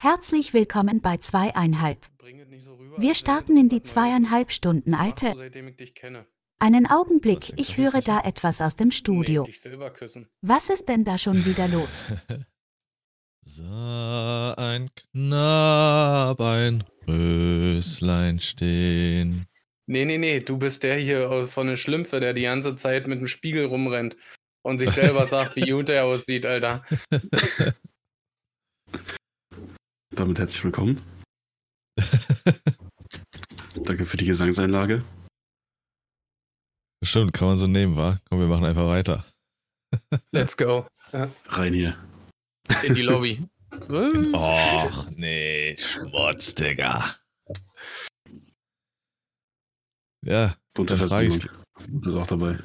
Herzlich willkommen bei zweieinhalb. Wir starten in die zweieinhalb Stunden alte. Einen Augenblick, ich höre da etwas aus dem Studio. Was ist denn da schon wieder los? Sah ein Knab ein Röslein stehen. Nee, nee, nee, du bist der hier von der Schlümpfe, der die ganze Zeit mit dem Spiegel rumrennt und sich selber sagt, wie gut er aussieht, Alter. Damit herzlich willkommen. Danke für die Gesangseinlage. Stimmt, kann man so nehmen, wa? Komm, wir machen einfach weiter. Let's go. Rein hier. In die Lobby. Och, nee, Schmutz, Digga. Ja, Bunte ich- Festnehmung. Das ist auch dabei.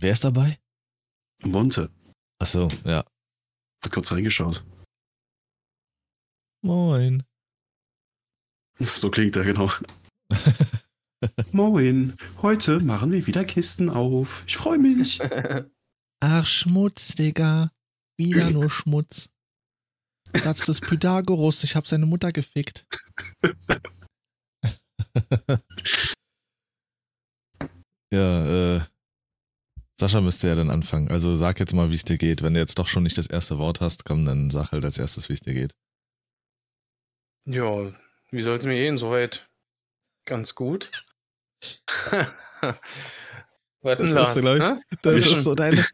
wer ist dabei? Monte. Achso, ja. Hat kurz reingeschaut. Moin. So klingt er, genau. Moin. Heute machen wir wieder Kisten auf. Ich freue mich. Ach, Schmutz, Digga. Wieder nur Schmutz. Das des Pythagoras, ich hab seine Mutter gefickt. ja, äh. Sascha müsste ja dann anfangen. Also sag jetzt mal, wie es dir geht. Wenn du jetzt doch schon nicht das erste Wort hast, komm, dann sag halt als erstes, wie es dir geht. Ja, wie soll es mir gehen? Soweit ganz gut. Was Das Lars? du, glaub ich? Das ist schon- so deine,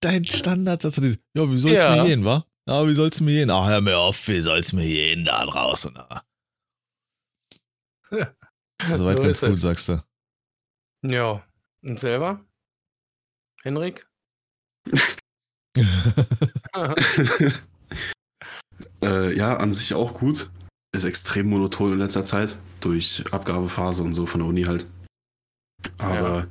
dein Standardsatz. Ja, wie soll's Ja. mir gehen, wa? Ja, wie soll's mir gehen? Ach, hör mir auf, wie soll's mir gehen da draußen? Ah. Soweit So ganz ist gut, es. sagst du. Ja. Und selber? Henrik? äh, ja, an sich auch gut. Ist extrem monoton in letzter Zeit. Durch Abgabephase und so von der Uni halt. Aber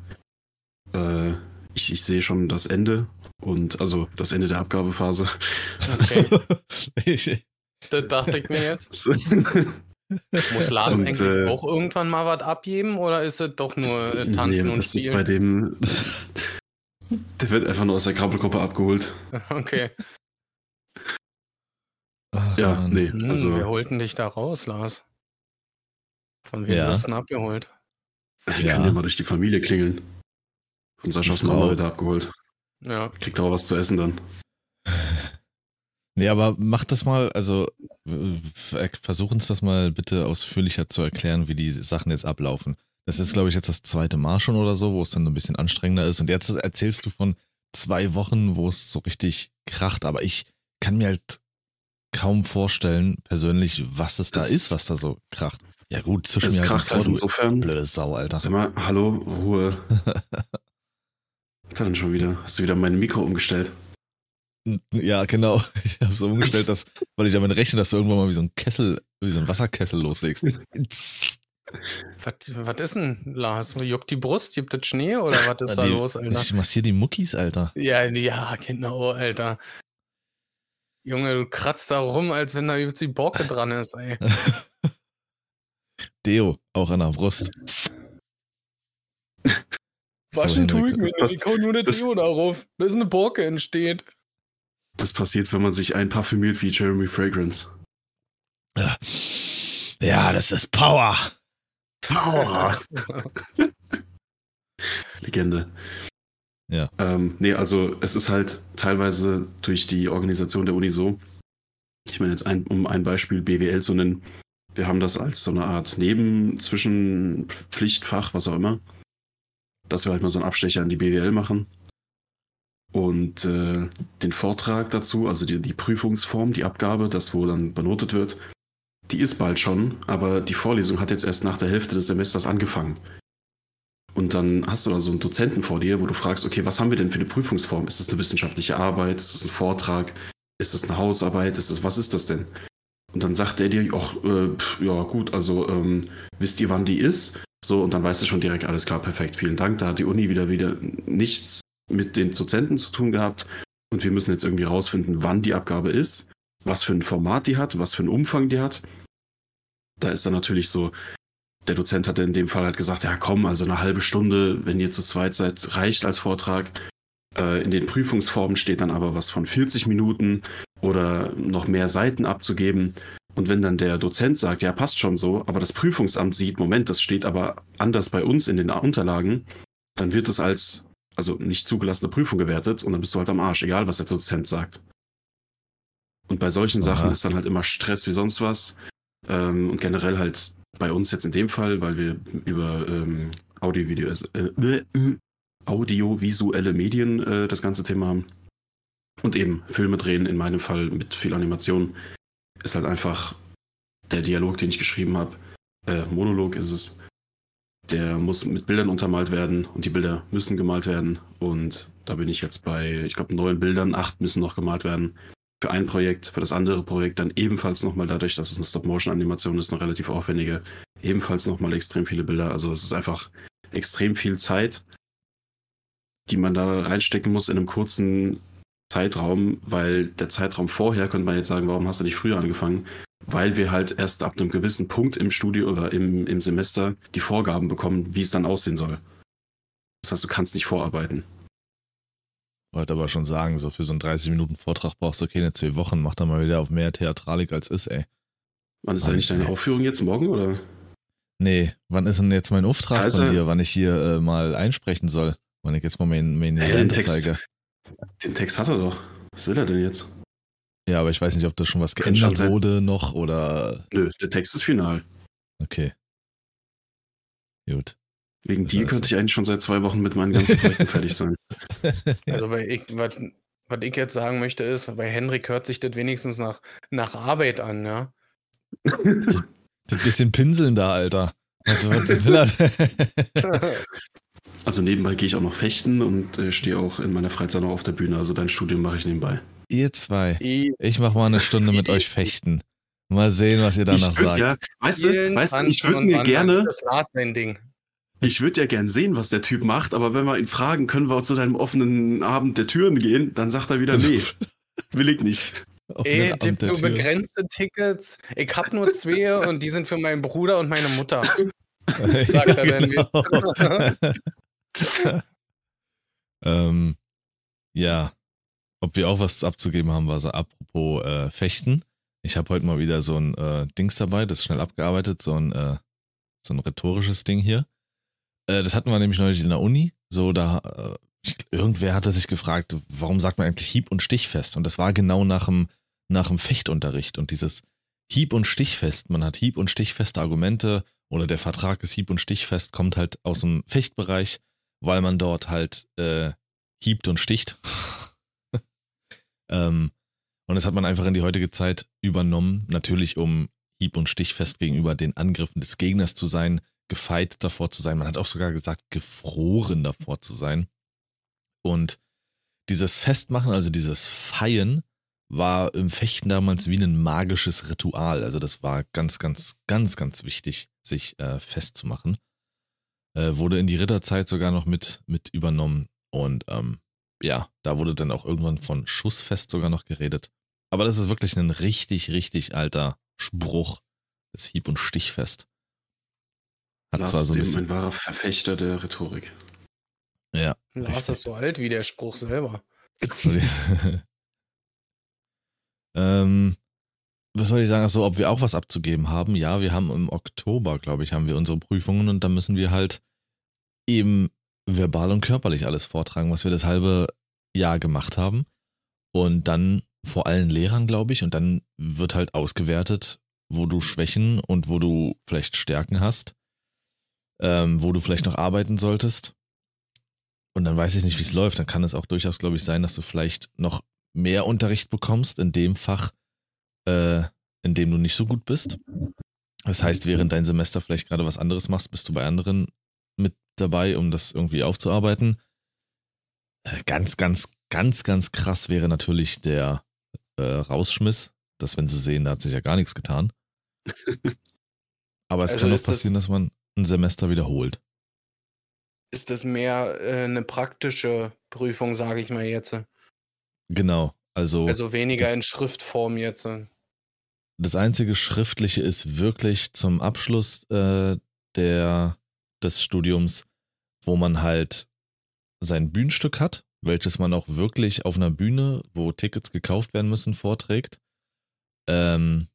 äh, ich, ich sehe schon das Ende. Und also das Ende der Abgabephase. Okay. Das dachte ich mir jetzt. Muss Lars Und, eigentlich äh, auch irgendwann mal was abgeben oder ist es doch nur äh, Tanzen nee, und das ist bei Spielen? dem. Der wird einfach nur aus der Krabbelgruppe abgeholt. Okay. Ach, Ja, Mann. nee. Hm, Also- wir holten dich da raus, Lars. Von wem Ja. wirst du denn abgeholt? Ich Ja. kann ja mal durch die Familie klingeln. Und Saschas. Mama wird abgeholt. Ja. Kriegt aber was zu essen dann. Nee, aber mach das mal, also versuch uns das mal bitte ausführlicher zu erklären, wie die Sachen jetzt ablaufen. Das ist, glaube ich, jetzt das zweite Mal schon oder so, wo es dann ein bisschen anstrengender ist. Und jetzt erzählst du von zwei Wochen, wo es so richtig kracht, aber ich kann mir halt kaum vorstellen, persönlich, was es da Es- ist, was da so kracht. Ja gut, zwischen Es mir kracht halt du insofern. blöde Sau, Alter. Sag mal, hallo, Ruhe. Was hat denn schon wieder? Hast du wieder mein Mikro umgestellt? Ja, genau. Ich habe so umgestellt, dass, weil ich damit rechne, dass du irgendwann mal wie so ein Kessel, wie so ein Wasserkessel loslegst. Was, was ist denn, Lars? Juckt die Brust? Gibt es Schnee oder was ist da Die- los, Alter? Ich massiere die Muckis, Alter. Ja, ja, genau, Alter. Junge, du kratzt da rum, als wenn da übelst die Borke dran ist, ey. Deo, auch an der Brust. Waschen Henrik, tue ich mir ich hau nur eine das- Deo darauf, bis eine Borke entsteht. Das passiert, wenn man sich einparfümiert wie Jeremy Fragrance. Ja, ja das ist Power. Power! Legende. Ja. Ähm, nee, also es ist halt teilweise durch die Organisation der Uni so. Ich meine jetzt ein, um ein Beispiel BWL zu nennen. Wir haben das als so eine Art Neben zwischen Pflichtfach, was auch immer, dass wir halt mal so einen Abstecher in die BWL machen. Und äh, den Vortrag dazu, also die, die Prüfungsform, die Abgabe, das wo dann benotet wird, die ist bald schon, aber die Vorlesung hat jetzt erst nach der Hälfte des Semesters angefangen. Und dann hast du da so einen Dozenten vor dir, wo du fragst, okay, was haben wir denn für eine Prüfungsform? Ist das eine wissenschaftliche Arbeit? Ist das ein Vortrag? Ist das eine Hausarbeit? Ist das, was ist das denn? Und dann sagt er dir, ach, äh, ja gut, also ähm, wisst ihr, wann die ist? So, und dann weißt du schon direkt, alles klar, perfekt, vielen Dank. Da hat die Uni wieder wieder nichts mit den Dozenten zu tun gehabt. Und wir müssen jetzt irgendwie rausfinden, wann die Abgabe ist, was für ein Format die hat, was für einen Umfang die hat. Da ist dann natürlich so, der Dozent hatte in dem Fall halt gesagt, ja komm, also eine halbe Stunde, wenn ihr zu zweit seid, reicht als Vortrag. Äh, in den Prüfungsformen steht dann aber was von 40 Minuten oder noch mehr Seiten abzugeben. Und wenn dann der Dozent sagt, ja, passt schon so, aber das Prüfungsamt sieht, Moment, das steht aber anders bei uns in den Unterlagen, dann wird es als, also nicht zugelassene Prüfung gewertet und dann bist du halt am Arsch, egal was der Dozent sagt. Und bei solchen Aha. Sachen ist dann halt immer Stress wie sonst was. Ähm, und generell halt bei uns jetzt in dem Fall, weil wir über ähm, Audio-Video, äh, äh, audiovisuelle Medien äh, das ganze Thema haben. Und eben Filme drehen, in meinem Fall mit viel Animation, ist halt einfach der Dialog, den ich geschrieben habe. Äh, Monolog ist es. Der muss mit Bildern untermalt werden und die Bilder müssen gemalt werden. Und da bin ich jetzt bei, ich glaube, neun Bildern, acht müssen noch gemalt werden. Für ein Projekt, für das andere Projekt dann ebenfalls nochmal dadurch, dass es eine Stop-Motion-Animation ist, eine relativ aufwendige, ebenfalls nochmal extrem viele Bilder. Also es ist einfach extrem viel Zeit, die man da reinstecken muss in einem kurzen Zeitraum, weil der Zeitraum vorher, könnte man jetzt sagen, warum hast du nicht früher angefangen? Weil wir halt erst ab einem gewissen Punkt im Studio oder im, im Semester die Vorgaben bekommen, wie es dann aussehen soll. Das heißt, du kannst nicht vorarbeiten. Wollte aber schon sagen, so für so einen 30 Minuten Vortrag brauchst du keine zwei Wochen. Mach da mal wieder auf mehr Theatralik als ist, ey. Wann ist eigentlich deine. Aufführung jetzt? Morgen oder? Nee, wann ist denn jetzt mein Auftrag Also- von dir, wann ich hier äh, mal einsprechen soll? Wann ich jetzt mal mein, meine Hey, den Rente Text. zeige. Den Text hat er doch. Was will er denn jetzt? Ja, aber ich weiß nicht, ob da schon was Kann schon geändert sein. wurde noch oder. Nö, der Text ist final. Okay. Gut. Wegen Das dir könnte ich eigentlich schon seit zwei Wochen mit meinen ganzen Projekten fertig sein. Also bei ich, was, was ich jetzt sagen möchte ist, bei Henrik hört sich das wenigstens nach, nach Arbeit an, ja. Das bisschen Pinseln da, Alter. Was, was will er? Also nebenbei gehe ich auch noch fechten und äh, stehe auch in meiner Freizeit noch auf der Bühne. Also dein Studium mache ich nebenbei. Ihr zwei. Ich mach mal eine Stunde mit euch fechten. Mal sehen, was ihr danach ich würd sagt. ja, weißt du, weißt du, ich würde mir gerne, Das war sein Ding. Ich würde ja gern sehen, was der Typ macht, aber wenn wir ihn fragen, können wir zu deinem offenen Abend der Türen gehen, dann sagt er wieder, nee, will ich nicht. Ey, Abend der nur begrenzte Tickets. Ich hab nur zwei und die sind für meinen Bruder und meine Mutter. ja, sagt er dann genau. ähm, ja, ob wir auch was abzugeben haben, war so apropos äh, Fechten. Ich habe heute mal wieder so ein äh, Dings dabei, das ist schnell abgearbeitet, so ein, äh, so ein rhetorisches Ding hier. Äh, das hatten wir nämlich neulich in der Uni. So, da, äh, ich, irgendwer hatte sich gefragt, warum sagt man eigentlich Hieb- und Stichfest? Und das war genau nach dem, nach dem Fechtunterricht. Und dieses Hieb- und Stichfest, man hat Hieb- und Stichfeste Argumente oder der Vertrag ist Hieb- und Stichfest, kommt halt aus dem Fechtbereich, weil man dort halt äh, hiebt und sticht. ähm, und das hat man einfach in die heutige Zeit übernommen, natürlich um hieb- und stichfest gegenüber den Angriffen des Gegners zu sein, gefeit davor zu sein. Man hat auch sogar gesagt, gefroren davor zu sein. Und dieses Festmachen, also dieses Feien, war im Fechten damals wie ein magisches Ritual. Also das war ganz, ganz, ganz, ganz wichtig, sich äh, festzumachen. Äh, wurde in die Ritterzeit sogar noch mit, mit übernommen. Und ähm, ja, da wurde dann auch irgendwann von Schussfest sogar noch geredet. Aber das ist wirklich ein richtig, richtig alter Spruch. Das Hieb- und Stichfest. Hat Lars zwar so ein bisschen. ein wahrer Verfechter der Rhetorik. Ja, Lars Richtig. ist so alt wie der Spruch selber. ähm, was soll ich sagen? Achso, ob wir auch was abzugeben haben? Ja, wir haben im Oktober, glaube ich, haben wir unsere Prüfungen und da müssen wir halt eben verbal und körperlich alles vortragen, was wir das halbe Jahr gemacht haben. Und dann vor allen Lehrern, glaube ich, und dann wird halt ausgewertet, wo du Schwächen und wo du vielleicht Stärken hast, ähm, wo du vielleicht noch arbeiten solltest. Und dann weiß ich nicht, wie es läuft. Dann kann es auch durchaus, glaube ich, sein, dass du vielleicht noch mehr Unterricht bekommst in dem Fach, äh, in dem du nicht so gut bist. Das heißt, während dein Semester vielleicht gerade was anderes machst, bist du bei anderen mit dabei, um das irgendwie aufzuarbeiten. Äh, Ganz, ganz, ganz, ganz krass wäre natürlich der äh, Rausschmiss, dass wenn sie sehen, da hat sich ja gar nichts getan. Aber es Also kann auch ist das- passieren, dass man ein Semester wiederholt. Ist das mehr äh, eine praktische Prüfung, sage ich mal jetzt? Genau. Also, Also weniger in Schriftform jetzt. das einzige Schriftliche ist wirklich zum Abschluss äh, der, des Studiums, wo man halt sein Bühnenstück hat, welches man auch wirklich auf einer Bühne, wo Tickets gekauft werden müssen, vorträgt ähm,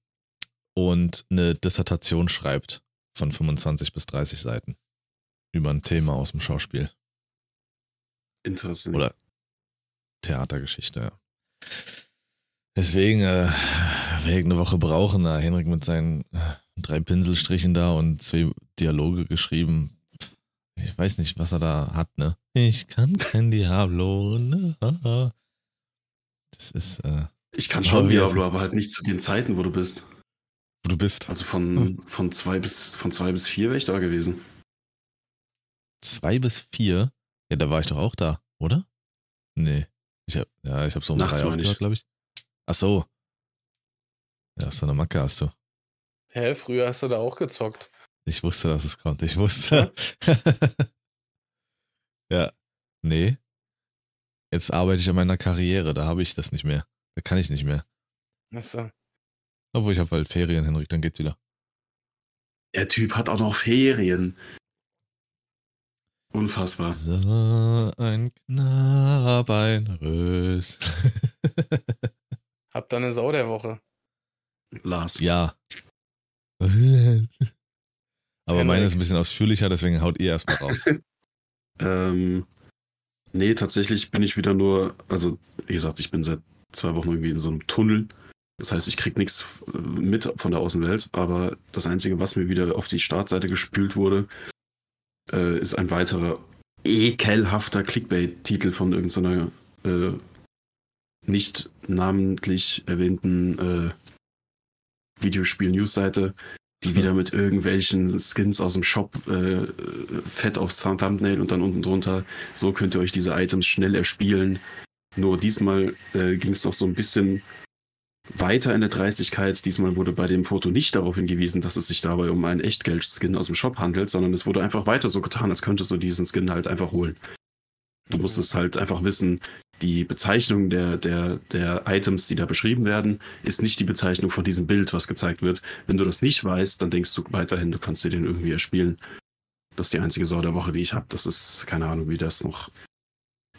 und eine Dissertation schreibt von 25 bis 30 Seiten über ein Thema aus dem Schauspiel Interessant. oder Theatergeschichte. Ja. Deswegen äh, ich eine Woche brauchen. Da Henrik mit seinen äh, drei Pinselstrichen da und zwei Dialoge geschrieben. Ich weiß nicht, was er da hat, ne? Ich kann kein Diablo. Ne? Das ist, äh, ich kann schon Diablo, aber halt nicht zu den Zeiten, wo du bist. Wo du bist. Also von, von, zwei, bis, von zwei bis vier wäre ich da gewesen. Zwei bis vier. Ja, da war ich doch auch da, oder? Nee. Ich hab, ja, ich habe so um Nachts drei aufgehört, glaube ich. Ach so. Ja, so eine Macke hast du. Hä, früher hast du da auch gezockt. Ich wusste, dass es kommt. Ich wusste. ja. Nee. Jetzt arbeite ich an meiner Karriere. Da habe ich das nicht mehr. Da kann ich nicht mehr. Achso. Obwohl ich habe bald Ferien, Henrik, dann geht's wieder. Der Typ hat auch noch Ferien. Unfassbar. So ein Knabein Rös. Hab da eine Sau der Woche. Lars. ja. Aber meine ist ein bisschen ausführlicher, deswegen haut ihr erstmal raus. Ähm, nee, tatsächlich bin ich wieder nur, also wie gesagt, ich bin seit zwei Wochen irgendwie in so einem Tunnel. Das heißt, ich krieg nichts mit von der Außenwelt, aber das Einzige, was mir wieder auf die Startseite gespült wurde, äh, ist ein weiterer ekelhafter Clickbait-Titel von irgendeiner äh, nicht namentlich erwähnten äh, Videospiel-News-Seite, die wieder mit irgendwelchen Skins aus dem Shop äh, fett aufs Thumbnail und dann unten drunter, so könnt ihr euch diese Items schnell erspielen. Nur diesmal äh, ging es noch so ein bisschen weiter in der Dreistigkeit. Diesmal wurde bei dem Foto nicht darauf hingewiesen, dass es sich dabei um einen Echtgeld-Skin aus dem Shop handelt, sondern es wurde einfach weiter so getan, als könntest du diesen Skin halt einfach holen. Du musstest halt einfach wissen, die Bezeichnung der, der, der Items, die da beschrieben werden, ist nicht die Bezeichnung von diesem Bild, was gezeigt wird. Wenn du das nicht weißt, dann denkst du weiterhin, du kannst dir den irgendwie erspielen. Das ist die einzige Sau der Woche, die ich habe. Das ist keine Ahnung, wie das noch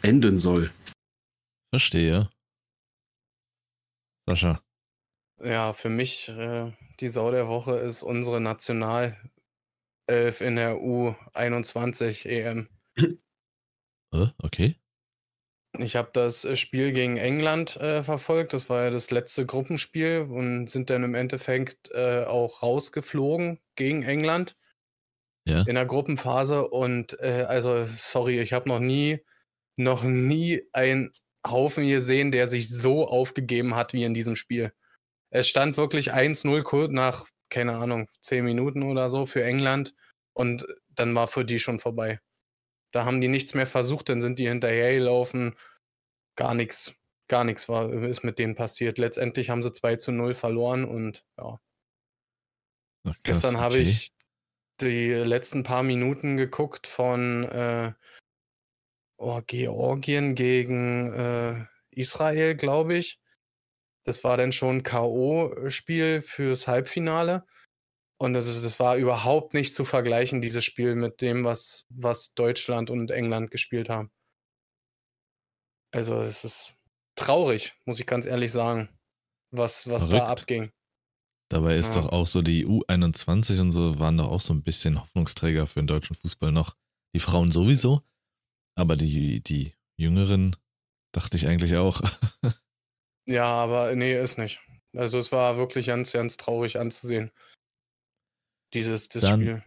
enden soll. Verstehe. Sascha. Ja, für mich äh, die Sau der Woche ist unsere Nationalelf in der U21 EM. Äh, okay. Ich habe das äh, Spiel gegen England äh, verfolgt. Das war ja das letzte Gruppenspiel und sind dann im Endeffekt äh, auch rausgeflogen gegen England Ja. in der Gruppenphase. Und äh, also, sorry, ich habe noch nie, noch nie einen Haufen gesehen, der sich so aufgegeben hat wie in diesem Spiel. Es stand wirklich 1-0 kurz nach, keine Ahnung, 10 Minuten oder so für England und dann war für die schon vorbei. Da haben die nichts mehr versucht, dann sind die hinterhergelaufen. Gar nichts, gar nichts war, ist mit denen passiert. Letztendlich haben sie 2 zu 0 verloren und ja. Ach, krass, Gestern habe okay. ich die letzten paar Minuten geguckt von äh, oh, Georgien gegen äh, Israel, glaube ich. Das war dann schon K.O.-Spiel fürs Halbfinale. Und das, ist, das war überhaupt nicht zu vergleichen, dieses Spiel mit dem, was, was Deutschland und England gespielt haben. Also es ist traurig, muss ich ganz ehrlich sagen, was, was da abging. Dabei ist Ja. doch auch so die U21 und so waren doch auch so ein bisschen Hoffnungsträger für den deutschen Fußball noch. Die Frauen sowieso, aber die, die Jüngeren dachte ich eigentlich auch. Ja, aber nee, ist nicht. Also es war wirklich ganz, ganz traurig anzusehen. Dieses das Dann- Spiel.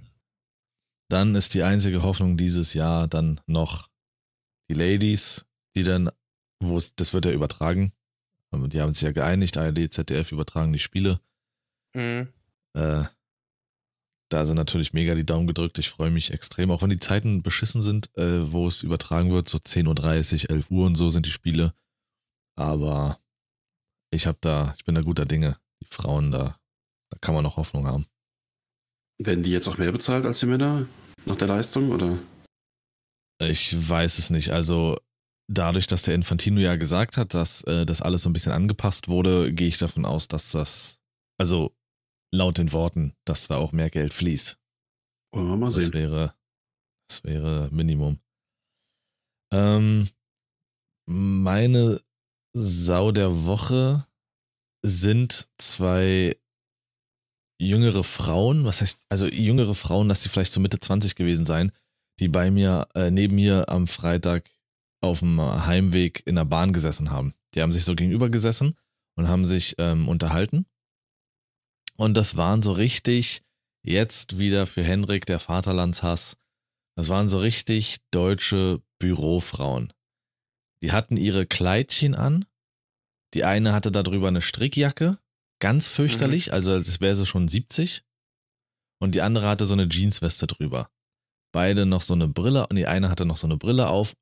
Dann ist die einzige Hoffnung dieses Jahr dann noch die Ladies, die dann, wo es, das wird ja übertragen. Die haben sich ja geeinigt, ARD, ZDF übertragen die Spiele. Mhm. Äh, da sind natürlich mega die Daumen gedrückt. Ich freue mich extrem, auch wenn die Zeiten beschissen sind, äh, wo es übertragen wird, so 10.30 Uhr, 11 Uhr und so sind die Spiele. Aber ich habe da, ich bin da guter Dinge. Die Frauen da, da kann man noch Hoffnung haben. Werden die jetzt auch mehr bezahlt als die Männer nach der Leistung? Oder? Ich weiß es nicht. Also dadurch, dass der Infantino ja gesagt hat, dass äh, das alles so ein bisschen angepasst wurde, gehe ich davon aus, dass das, also laut den Worten, dass da auch mehr Geld fließt. Wollen wir mal Das sehen. wäre, das wäre Minimum. Ähm, Meine Sau der Woche sind zwei jüngere Frauen, was heißt, also jüngere Frauen, dass die vielleicht so Mitte 20 gewesen sein, die bei mir, äh, neben mir am Freitag auf dem Heimweg in der Bahn gesessen haben. Die haben sich so gegenüber gesessen und haben sich ähm, unterhalten. Und das waren so richtig, jetzt wieder für Henrik der Vaterlandshass, das waren so richtig deutsche Bürofrauen. Die hatten ihre Kleidchen an. Die eine hatte darüber eine Strickjacke, ganz fürchterlich, mhm. also als wäre sie schon 70. Und die andere hatte so eine Jeansweste drüber. Beide noch so eine Brille und die eine hatte noch so eine Brille auf.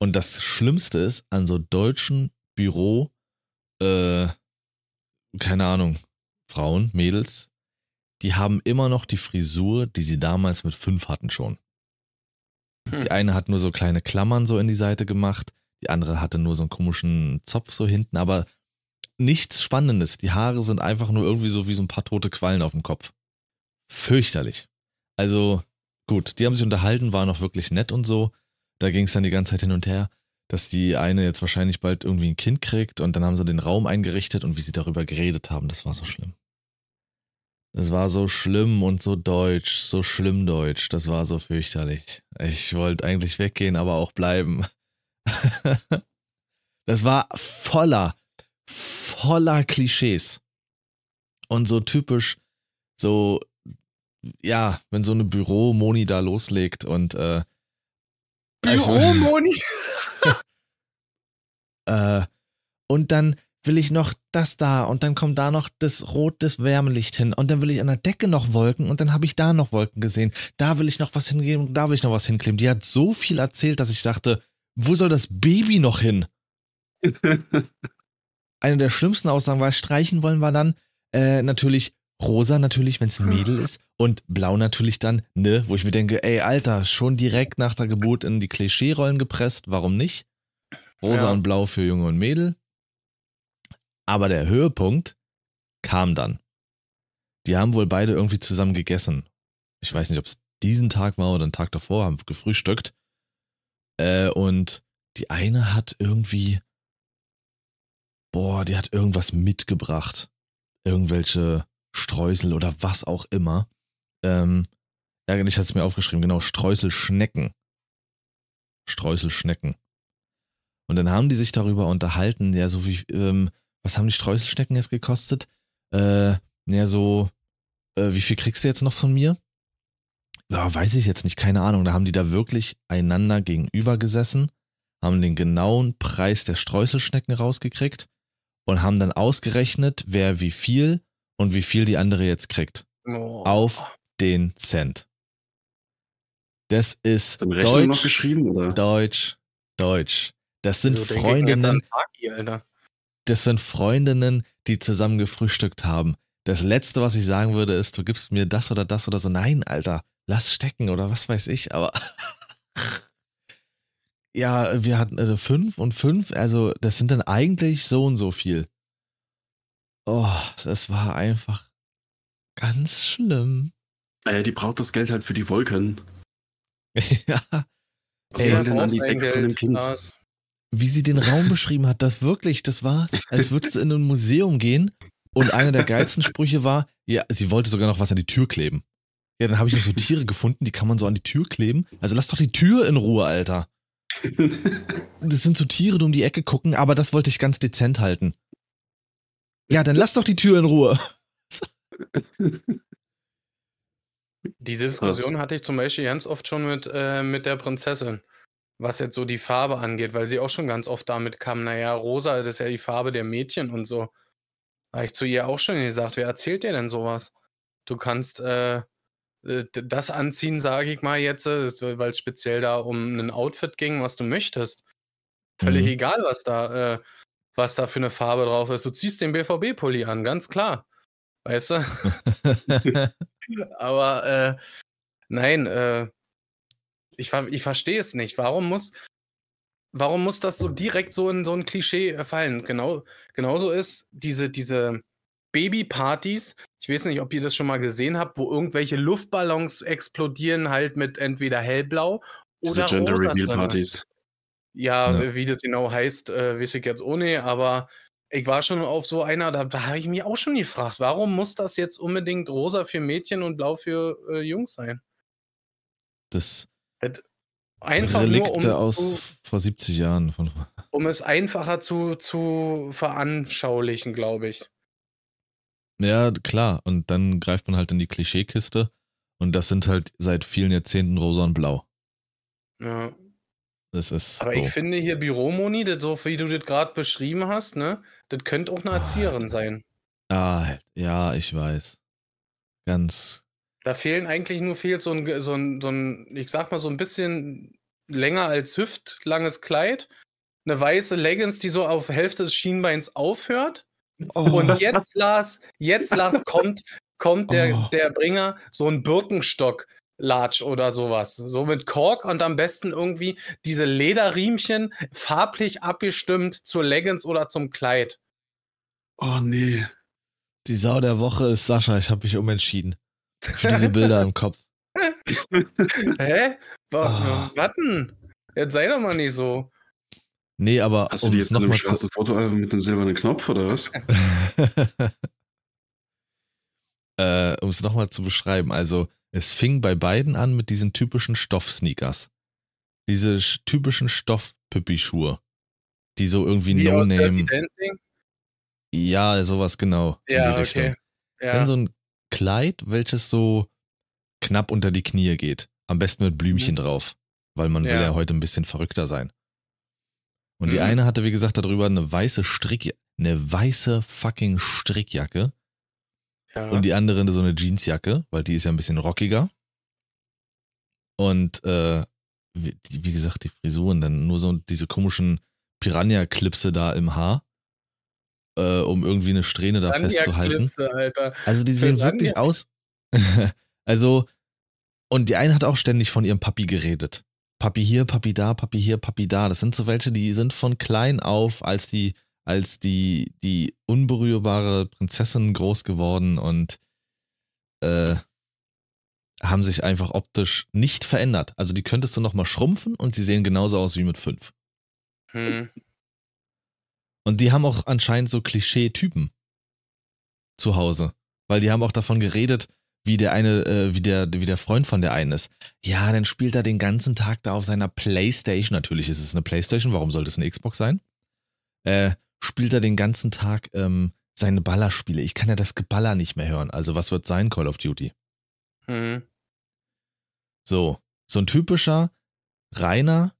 Und das Schlimmste ist, an so deutschen Büro, äh, keine Ahnung, Frauen, Mädels, die haben immer noch die Frisur, die sie damals mit fünf hatten schon. Hm. Die eine hat nur so kleine Klammern so in die Seite gemacht, die andere hatte nur so einen komischen Zopf so hinten, aber nichts Spannendes. Die Haare sind einfach nur irgendwie so wie so ein paar tote Quallen auf dem Kopf. Fürchterlich. Also gut, die haben sich unterhalten, waren auch wirklich nett und so. Da ging es dann die ganze Zeit hin und her, dass die eine jetzt wahrscheinlich bald irgendwie ein Kind kriegt und dann haben sie den Raum eingerichtet und wie sie darüber geredet haben, das war so schlimm. Das war so schlimm und so deutsch, so schlimm deutsch, das war so fürchterlich. Ich wollte eigentlich weggehen, aber auch bleiben. das war voller, voller Klischees. Und so typisch, so, ja, wenn so eine Büro-Moni da loslegt und, äh, Büro-Moni? äh, und dann will ich noch das da und dann kommt da noch das Rot des Wärmelicht hin und dann will ich an der Decke noch Wolken und dann habe ich da noch Wolken gesehen. Da will ich noch was hingeben und da will ich noch was hinkleben. Die hat so viel erzählt, dass ich dachte, wo soll das Baby noch hin? Eine der schlimmsten Aussagen war, streichen wollen wir dann äh, natürlich rosa natürlich, wenn es ein Mädel ist und blau natürlich dann, ne, wo ich mir denke, ey Alter, schon direkt nach der Geburt in die Klischee-Rollen gepresst, warum nicht? Rosa ja. und blau für Junge und Mädel. Aber der Höhepunkt kam dann. Die haben wohl beide irgendwie zusammen gegessen. Ich weiß nicht, ob es diesen Tag war oder einen Tag davor, haben gefrühstückt. Äh, und die eine hat irgendwie, boah, die hat irgendwas mitgebracht. Irgendwelche Streusel oder was auch immer. Ähm, ärgerlich hat es mir aufgeschrieben, genau, Streuselschnecken. Streuselschnecken. Und dann haben die sich darüber unterhalten, ja, so wie, ähm, was haben die Streuselschnecken jetzt gekostet? Äh, ja, so, äh, wie viel kriegst du jetzt noch von mir? ja, weiß ich jetzt nicht, keine Ahnung. Da haben die da wirklich einander gegenüber gesessen, haben den genauen Preis der Streuselschnecken rausgekriegt und haben dann ausgerechnet, wer wie viel und wie viel die andere jetzt kriegt. Oh. Auf den Cent. Das ist Deutsch, noch geschrieben, oder? Deutsch, Deutsch. Das sind also, Freundinnen. Party, das sind Freundinnen, die zusammen gefrühstückt haben. Das letzte, was ich sagen würde, ist, du gibst mir das oder das oder so. Nein, Alter lass stecken oder was weiß ich, aber ja, wir hatten also fünf und fünf, also das sind dann eigentlich so und so viel. Oh, das war einfach ganz schlimm. Naja, die braucht das Geld halt für die Wolken. ja. Was Ey, denn an die Decke von dem Kind? Wie sie den Raum beschrieben hat, das wirklich, das war, als würdest du in ein Museum gehen und einer der geilsten Sprüche war, ja, sie wollte sogar noch was an die Tür kleben. Ja, dann habe ich noch so Tiere gefunden, die kann man so an die Tür kleben. Also lass doch die Tür in Ruhe, Alter. Das sind so Tiere, die um die Ecke gucken, aber das wollte ich ganz dezent halten. Ja, dann lass doch die Tür in Ruhe. Diese Diskussion hatte ich zum Beispiel ganz oft schon mit, äh, mit der Prinzessin, was jetzt so die Farbe angeht, weil sie auch schon ganz oft damit kam, naja, rosa, das ist ja die Farbe der Mädchen und so. Da habe ich zu ihr auch schon gesagt, wer erzählt dir denn sowas? Du kannst, äh, äh, das anziehen, sage ich mal jetzt, äh, weil es speziell da um ein Outfit ging, was du möchtest. Völlig mhm. egal, was da, äh, was da für eine Farbe drauf ist. Du ziehst den BVB-Pulli an, ganz klar. Weißt du? Aber äh, nein, äh, ich, ich verstehe es nicht. Warum muss, warum muss das so direkt so in so ein Klischee fallen? Genau, genauso ist diese, diese Babypartys. Ich weiß nicht, ob ihr das schon mal gesehen habt, wo irgendwelche Luftballons explodieren, halt mit entweder hellblau oder Diese Gender Reveal Partys. Ja, Ja. wie das genau heißt, äh, weiß ich jetzt ohne, aber ich war schon auf so einer, da, da habe ich mich auch schon gefragt, warum muss das jetzt unbedingt rosa für Mädchen und blau für äh, Jungs sein? Das Einfach Relikte nur, um, aus vor 70 Jahren. Von, um es einfacher zu, zu veranschaulichen, glaube ich. ja, klar. Und dann greift man halt in die Klischeekiste. Und das sind halt seit vielen Jahrzehnten rosa und blau. Ja. Das ist. Aber so. ich finde hier Büromoni, das so wie du das gerade beschrieben hast, ne, das könnte auch eine Ah, Erzieherin Alter. sein. Ah, ja, ich weiß. Ganz. Da fehlen eigentlich nur fehlt so ein, so ein, so ein, ich sag mal, so ein bisschen länger als hüftlanges Kleid, eine weiße Leggings, die so auf Hälfte des Schienbeins aufhört. Und jetzt, Lars, jetzt, Lars, kommt, kommt der, Oh. der Bringer, so ein Birkenstock. Latsch oder sowas. So mit Kork und am besten irgendwie diese Lederriemchen farblich abgestimmt zur Leggings oder zum Kleid. Oh nee. Die Sau der Woche ist Sascha. Ich habe mich umentschieden. Für diese Bilder im Kopf. Hä? Wa Ah. Was denn? Jetzt sei doch mal nicht so. Nee, aber Hast du die jetzt mit einem nochmal zu. schwarzen Fotoalbum mit einem silbernen Knopf oder was? äh, um es nochmal zu beschreiben. Also, es fing bei beiden an mit diesen typischen Stoff-Sneakers. Diese sch- typischen Stoff-Püppi-Schuhe. Die so irgendwie No-Name. Ja, sowas genau. in Ja, die okay. Richtung. Ja. Dann so ein Kleid, welches so knapp unter die Knie geht. Am besten mit Blümchen drauf. Weil man will Mhm. Ja. ja heute ein bisschen verrückter sein. Und die Mhm. eine hatte, wie gesagt, darüber eine weiße Strick, eine weiße fucking Strickjacke. ja. Und die andere so eine Jeansjacke, weil die ist ja ein bisschen rockiger. Und äh, wie, die- wie gesagt, die Frisuren, dann nur so diese komischen Piranha-Klipse da im Haar, äh, um irgendwie eine Strähne da festzuhalten. Alter. Also die sehen Piranha- wirklich aus. also, und die eine hat auch ständig von ihrem Papi geredet. Papi hier, Papi da, Papi hier, Papi da. Das sind so welche, die sind von klein auf als die, als die, die unberührbare Prinzessin groß geworden und äh, haben sich einfach optisch nicht verändert. Also die könntest du nochmal schrumpfen und sie sehen genauso aus wie mit fünf. Hm. Und die haben auch anscheinend so Klischee-Typen zu Hause. Weil die haben auch davon geredet, wie der eine, äh, wie der, wie der Freund von der einen ist. Ja, dann spielt er den ganzen Tag da auf seiner Playstation. Natürlich ist es eine Playstation, warum sollte es eine Xbox sein? Äh, spielt er den ganzen Tag ähm, seine Ballerspiele. Ich kann ja das Geballer nicht mehr hören. Also was wird sein Call of Duty? Hm. So, so ein typischer Rainer,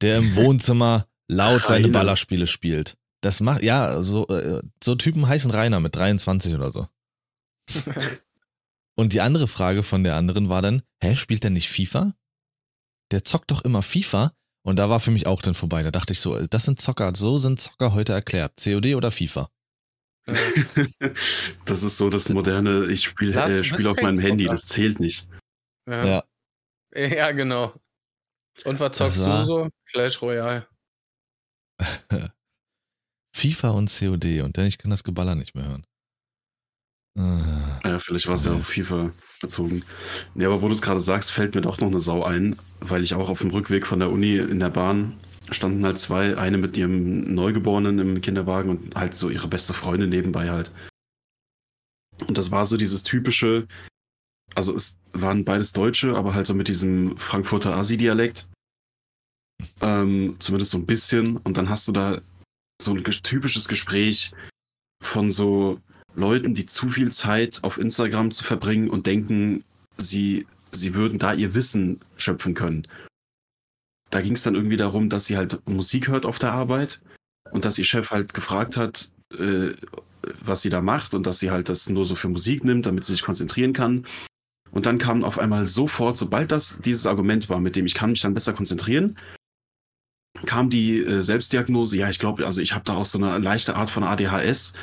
der im Wohnzimmer laut seine Rainer. Ballerspiele spielt. Das macht, ja, so, äh, so Typen heißen Rainer mit 23 oder so. Und die andere Frage von der anderen war dann, hä, spielt der nicht FIFA? Der zockt doch immer FIFA. Und da war für mich auch dann vorbei. Da dachte ich so, das sind Zocker, so sind Zocker heute erklärt. COD oder FIFA? das ist so das moderne, ich spiele äh, spiel auf meinem Handy, das zählt nicht. Ja. Ja. ja. genau. Und was zockst du so? Clash Royale. FIFA und COD. Und dann ich kann das Geballer nicht mehr hören. Ah. Ja, vielleicht war es ja Ja. auf FIFA bezogen. Nee, aber wo du es gerade sagst, fällt mir doch noch eine Sau ein, weil ich auch auf dem Rückweg von der Uni in der Bahn standen halt zwei, eine mit ihrem Neugeborenen im Kinderwagen und halt so ihre beste Freundin nebenbei halt. Und das war so dieses typische, also es waren beides Deutsche, aber halt so mit diesem Frankfurter Asi-Dialekt. Ähm, zumindest so ein bisschen. Und dann hast du da so ein typisches Gespräch von so Leuten, die zu viel Zeit auf Instagram zu verbringen und denken, sie, sie würden da ihr Wissen schöpfen können. Da ging es dann irgendwie darum, dass sie halt Musik hört auf der Arbeit und dass ihr Chef halt gefragt hat, äh, was sie da macht und dass sie halt das nur so für Musik nimmt, damit sie sich konzentrieren kann. Und dann kam auf einmal sofort, sobald das dieses Argument war, mit dem ich kann mich dann besser konzentrieren, kam die äh, Selbstdiagnose, ja, ich glaube, also ich habe da auch so eine leichte Art von ADHS.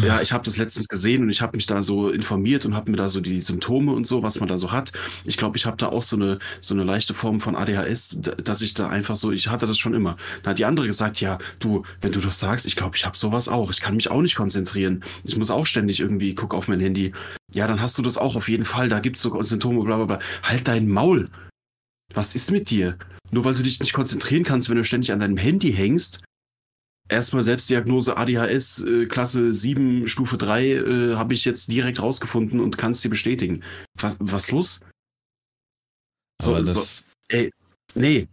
Ja, ich habe das letztens gesehen und ich habe mich da so informiert und habe mir da so die Symptome und so, was man da so hat. Ich glaube, ich habe da auch so eine so eine leichte Form von ADHS, dass ich da einfach so, ich hatte das schon immer. Dann hat die andere gesagt, ja, du, wenn du das sagst, ich glaube, ich habe sowas auch. Ich kann mich auch nicht konzentrieren. Ich muss auch ständig irgendwie gucken auf mein Handy. Ja, dann hast du das auch auf jeden Fall. Da gibt's so Symptome, bla bla bla. Halt dein Maul. Was ist mit dir? Nur weil du dich nicht konzentrieren kannst, wenn du ständig an deinem Handy hängst. Erstmal Selbstdiagnose ADHS, äh, Klasse 7, Stufe 3, äh, habe ich jetzt direkt rausgefunden und kann es dir bestätigen. Was, was los? So, Aber so, das, ey, nee.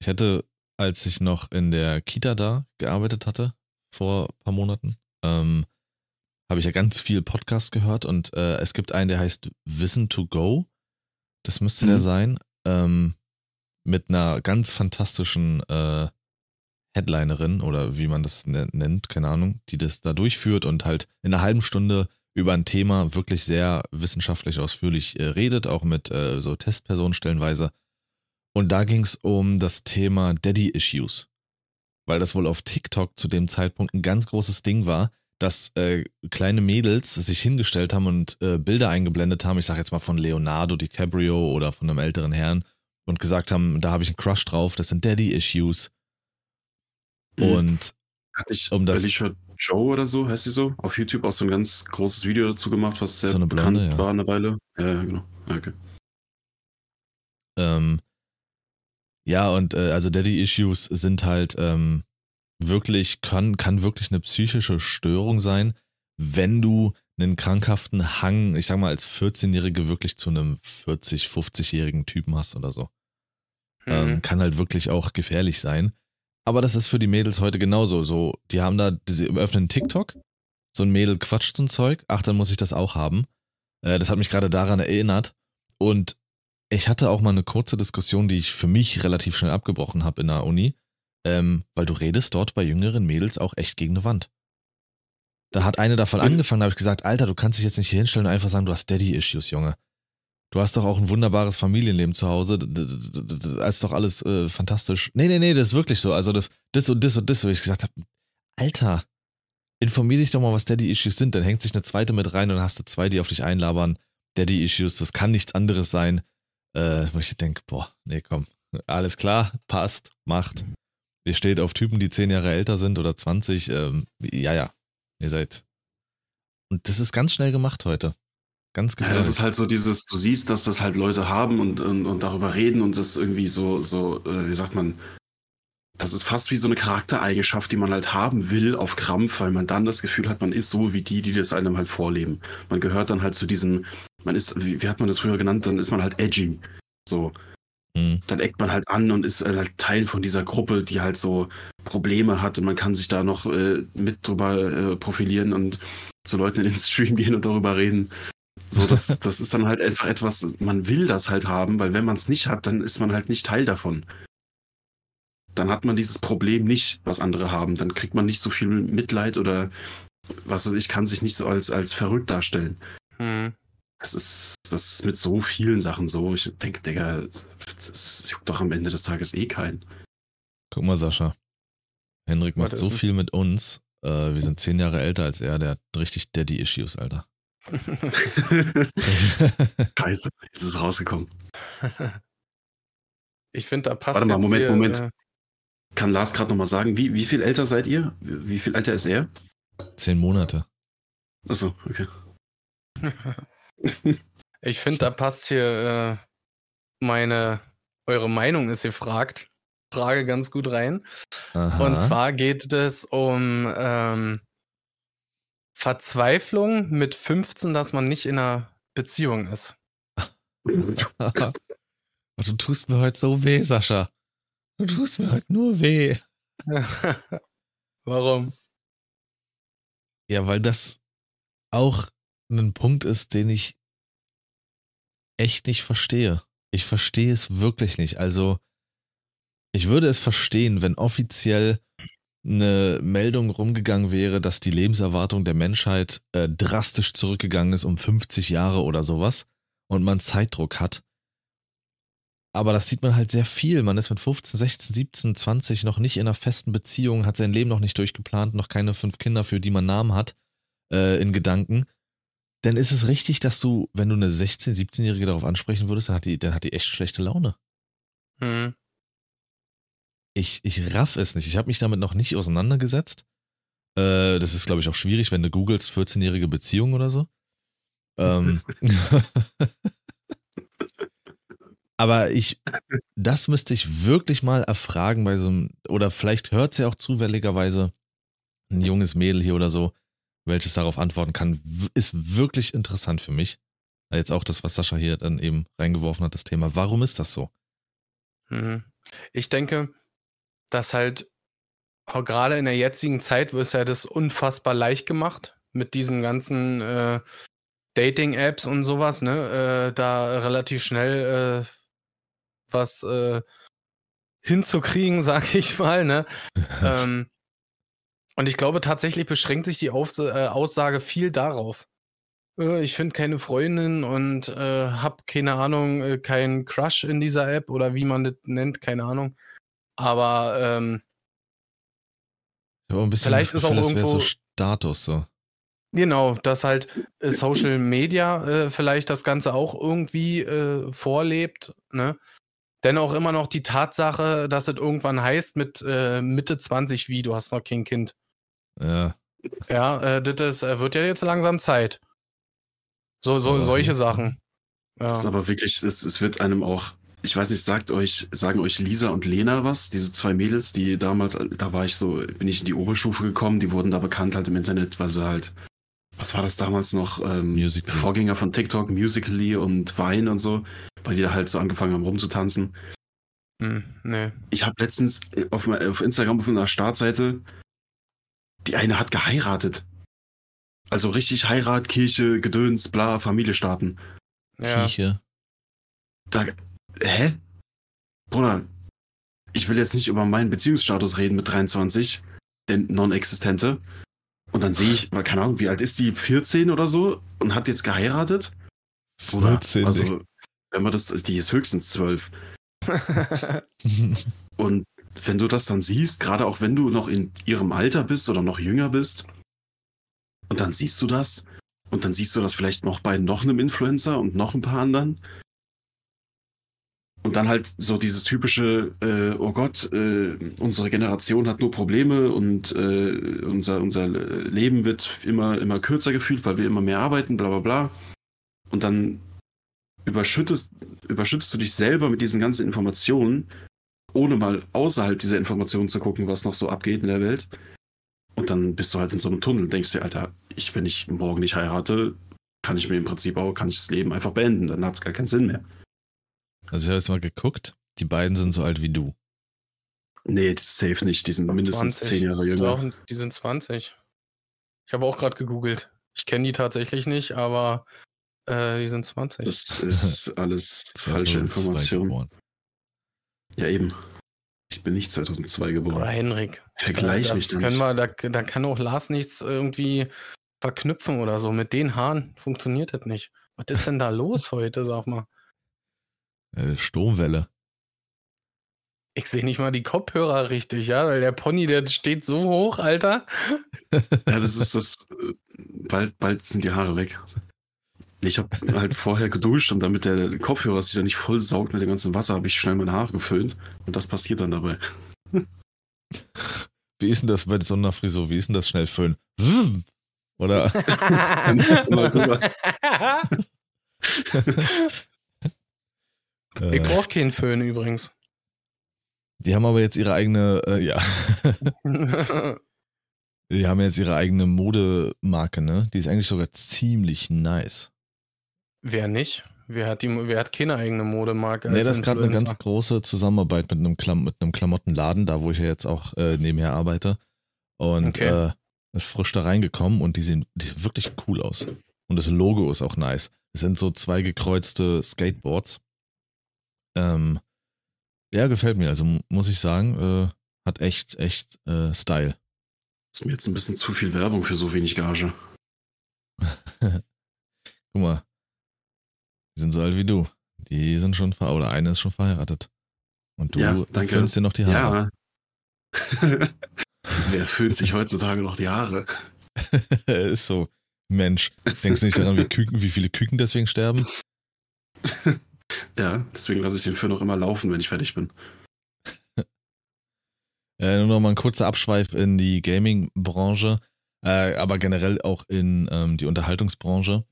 ich hatte, als ich noch in der Kita da gearbeitet hatte, vor ein paar Monaten, ähm, habe ich ja ganz viel Podcast gehört und äh, es gibt einen, der heißt Wissen to Go. Das müsste der Mhm. sein. Ähm, mit einer ganz fantastischen äh, Headlinerin oder wie man das nen- nennt, keine Ahnung, die das da durchführt und halt in einer halben Stunde über ein Thema wirklich sehr wissenschaftlich ausführlich äh, redet, auch mit äh, so Testpersonen stellenweise. Und da ging es um das Thema Daddy-Issues. Weil das wohl auf TikTok zu dem Zeitpunkt ein ganz großes Ding war, dass äh, kleine Mädels sich hingestellt haben und äh, Bilder eingeblendet haben, ich sag jetzt mal von Leonardo DiCaprio oder von einem älteren Herrn und gesagt haben, da habe ich einen Crush drauf, das sind Daddy-Issues. Mhm. Und Hatte ich um das- Alicia Joe oder so, heißt sie so, auf YouTube auch so ein ganz großes Video dazu gemacht, was sehr So eine bekannt Blonde, ja. war eine Weile. Ja, ja, genau. Ja, Okay. Ähm, ja, und äh, also Daddy-Issues sind halt ähm, wirklich, kann, kann wirklich eine psychische Störung sein, wenn du einen krankhaften Hang, ich sag mal, als 14-Jährige wirklich zu einem 40-, 50-jährigen Typen hast oder so. Mhm. Ähm, kann halt wirklich auch gefährlich sein. Aber das ist für die Mädels heute genauso. So, die haben da, sie öffnen TikTok, so ein Mädel quatscht so ein Zeug, ach, dann muss ich das auch haben. Äh, das hat mich gerade daran erinnert. Und ich hatte auch mal eine kurze Diskussion, die ich für mich relativ schnell abgebrochen habe in der Uni, ähm, weil du redest dort bei jüngeren Mädels auch echt gegen eine Wand. Da hat eine davon Mhm. angefangen, da habe ich gesagt, Alter, du kannst dich jetzt nicht hier hinstellen und einfach sagen, du hast Daddy-Issues, Junge. Du hast doch auch ein wunderbares Familienleben zu Hause. Das ist doch alles äh, fantastisch. Nee, nee, nee, das ist wirklich so. Also das, das und das und das, wo ich gesagt habe, Alter, informier dich doch mal, was Daddy-Issues sind. Dann hängt sich eine zweite mit rein und dann hast du zwei, die auf dich einlabern. Daddy-Issues, das kann nichts anderes sein. Äh, wo ich denke, boah, nee, komm, alles klar, passt, macht. Ihr steht auf Typen, die zehn Jahre älter sind oder 20. Ähm, ja, ja, ihr seid. Und das ist ganz schnell gemacht heute. Ganz Ja, gefährlich. das ist halt so dieses, du siehst, dass das halt Leute haben und, und, und darüber reden und das irgendwie so, so, äh, wie sagt man, das ist fast wie so eine Charaktereigenschaft, die man halt haben will auf Krampf, weil man dann das Gefühl hat, man ist so wie die, die das einem halt vorleben. Man gehört dann halt zu diesem, man ist, wie, wie hat man das früher genannt, dann ist man halt edgy. So, Mhm. dann eckt man halt an und ist halt Teil von dieser Gruppe, die halt so Probleme hat und man kann sich da noch äh, mit drüber äh, profilieren und zu Leuten in den Stream gehen und darüber reden. So, das, das ist dann halt einfach etwas, man will das halt haben, weil wenn man es nicht hat, dann ist man halt nicht Teil davon. Dann hat man dieses Problem nicht, was andere haben. Dann kriegt man nicht so viel Mitleid oder was weiß ich, kann sich nicht so als, als verrückt darstellen. Mhm. Das ist, das ist mit so vielen Sachen so. Ich denke, Digga, das juckt doch am Ende des Tages eh keinen. Guck mal, Sascha. Henrik macht so viel mit uns. Äh, wir sind zehn Jahre älter als er. Der hat richtig Daddy-Issues, Alter. Scheiße, jetzt ist es rausgekommen. ich finde, da passt Warte mal, jetzt Moment, hier, Moment. Äh, Kann Lars gerade nochmal sagen, wie, wie viel älter seid ihr? Wie viel älter ist er? Zehn Monate. Achso, okay. ich finde, da passt hier äh, meine, eure Meinung ist gefragt. Frage ganz gut rein. Aha. Und zwar geht es um ähm, Verzweiflung mit 15, dass man nicht in einer Beziehung ist. Du tust mir heute so weh, Sascha. Du tust mir heute nur weh. Warum? Ja, weil das auch ein Punkt ist, den ich echt nicht verstehe. Ich verstehe es wirklich nicht. Also, ich würde es verstehen, wenn offiziell eine Meldung rumgegangen wäre, dass die Lebenserwartung der Menschheit äh, drastisch zurückgegangen ist um 50 Jahre oder sowas und man Zeitdruck hat. Aber das sieht man halt sehr viel. Man ist mit 15, 16, 17, 20 noch nicht in einer festen Beziehung, hat sein Leben noch nicht durchgeplant, noch keine fünf Kinder, für die man Namen hat, äh, in Gedanken. Dann ist es richtig, dass du, wenn du eine 16-, 17-Jährige darauf ansprechen würdest, dann hat die, dann hat die echt schlechte Laune. Hm. Ich, ich raff es nicht. Ich habe mich damit noch nicht auseinandergesetzt. Äh, das ist, glaube ich, auch schwierig, wenn du googelst 14-jährige Beziehung oder so. Ähm, Aber ich, das müsste ich wirklich mal erfragen bei so einem, oder vielleicht hört es ja auch zufälligerweise ein junges Mädel hier oder so, welches darauf antworten kann, ist wirklich interessant für mich. Jetzt auch das, was Sascha hier dann eben reingeworfen hat, das Thema. Warum ist das so? Mhm. Ich denke, dass halt gerade in der jetzigen Zeit wird ja das unfassbar leicht gemacht mit diesen ganzen äh, Dating-Apps und sowas, ne? Äh, da relativ schnell äh, was äh, hinzukriegen, sag ich mal, ne? ähm, und ich glaube tatsächlich beschränkt sich die Aufs äh, Aussage viel darauf. Äh, ich finde keine Freundin und äh, hab keine Ahnung, äh, keinen Crush in dieser App oder wie man das nennt, keine Ahnung. Aber ähm, auch Vielleicht das ist auch Gefühl, das wäre so irgendwo- Status so. genau, dass halt äh, Social Media äh, vielleicht das Ganze auch irgendwie äh, vorlebt, ne? Dennoch immer noch die Tatsache, dass es irgendwann heißt mit äh, Mitte 20 wie, du hast noch kein Kind. Ja, Ja, äh, das äh, wird ja jetzt langsam Zeit. So, so Aber- solche Sachen. Das ist Ja. aber wirklich, es, es wird einem auch, ich weiß nicht, sagt euch, sagen euch Lisa und Lena was? Diese zwei Mädels, die damals, da war ich so, bin ich in die Oberstufe gekommen, die wurden da bekannt halt im Internet, weil sie halt, was war das damals noch? Ähm, Musical.ly. Vorgänger von TikTok, Musically und Vine und so, weil die da halt so angefangen haben rumzutanzen. Hm, nee. Ich habe letztens auf, auf Instagram auf einer Startseite, die eine hat geheiratet. Also richtig Heirat, Kirche, Gedöns, bla, Familie starten. Ja. Kirche. Da, hä? Bruder, ich will jetzt nicht über meinen Beziehungsstatus reden mit 23, der non-existente. Und dann sehe ich, weil, keine Ahnung, wie alt ist die? 14 oder so? Und hat jetzt geheiratet? Bruder, 14. Also, wenn man das, die ist höchstens 12. Und wenn du das dann siehst, gerade auch wenn du noch in ihrem Alter bist oder noch jünger bist, und dann siehst du das, und dann siehst du das vielleicht noch bei noch einem Influencer und noch ein paar anderen. Und dann halt so dieses typische, äh, oh Gott, äh, unsere Generation hat nur Probleme und äh, unser, unser Leben wird immer, immer kürzer gefühlt, weil wir immer mehr arbeiten, bla bla bla. Und dann überschüttest, überschüttest du dich selber mit diesen ganzen Informationen, ohne mal außerhalb dieser Informationen zu gucken, was noch so abgeht in der Welt. Und dann bist du halt in so einem Tunnel und denkst dir, Alter, ich, wenn ich morgen nicht heirate, kann ich mir im Prinzip auch, kann ich das Leben einfach beenden, dann hat es gar keinen Sinn mehr. Also ich habe jetzt mal geguckt, die beiden sind so alt wie du. Nee, das ist safe nicht, die sind mindestens 20. zehn Jahre jünger. Doch, die sind 20. Ich habe auch gerade gegoogelt. Ich kenne die tatsächlich nicht, aber äh, die sind 20. Das ist alles falsche 2002 Information. Ja, eben. Ich bin nicht 2002 Oder geboren. Henrik. Vergleich da, mich da dann können nicht. wir, da, da kann auch Lars nichts irgendwie verknüpfen oder so. Mit den Haaren funktioniert das nicht. Was ist denn da los heute, sag mal? Äh, Sturmwelle. Ich sehe nicht mal die Kopfhörer richtig, ja, weil der Pony, der steht so hoch, Alter. Ja, das ist das. äh, Bald, bald sind die Haare weg. Ich habe halt vorher geduscht und damit der Kopfhörer sich dann nicht voll saugt mit dem ganzen Wasser, habe ich schnell meine Haare geföhnt. Und das passiert dann dabei. Wie ist denn das bei so einer Frisur? Wie ist denn das schnell föhn? Wum. Oder? Rüber. Äh, ich brauche keinen Föhn übrigens. die haben aber jetzt ihre eigene, äh, ja, die haben jetzt ihre eigene Modemarke, ne? Die ist eigentlich sogar ziemlich nice. Wer nicht? Wer hat, die, wer hat keine eigene Modemarke? Nee, das ist gerade eine ganz große Zusammenarbeit mit einem, Klam mit einem Klamottenladen, da wo ich ja jetzt auch äh, nebenher arbeite. Und Okay. äh, ist frisch da reingekommen und die sehen, die sehen wirklich cool aus. Und das Logo ist auch nice. Es sind so zwei gekreuzte Skateboards. Ähm, ja, gefällt mir. Also mu- muss ich sagen, äh, hat echt, echt äh, Style. ist mir jetzt ein bisschen zu viel Werbung für so wenig Gage. Guck mal. Die sind so alt wie du. Die sind schon ver oder eine ist schon verheiratet. Und du Ja, föhnst dir noch die Haare. Ja. Wer föhnt sich heutzutage noch die Haare? ist so. Mensch, denkst du nicht daran, wie Küken, wie viele Küken deswegen sterben? Ja, deswegen lasse ich den Föhn auch immer laufen, wenn ich fertig bin. Äh, nur noch mal ein kurzer Abschweif in die Gaming-Branche, äh, aber generell auch in ähm, die Unterhaltungsbranche.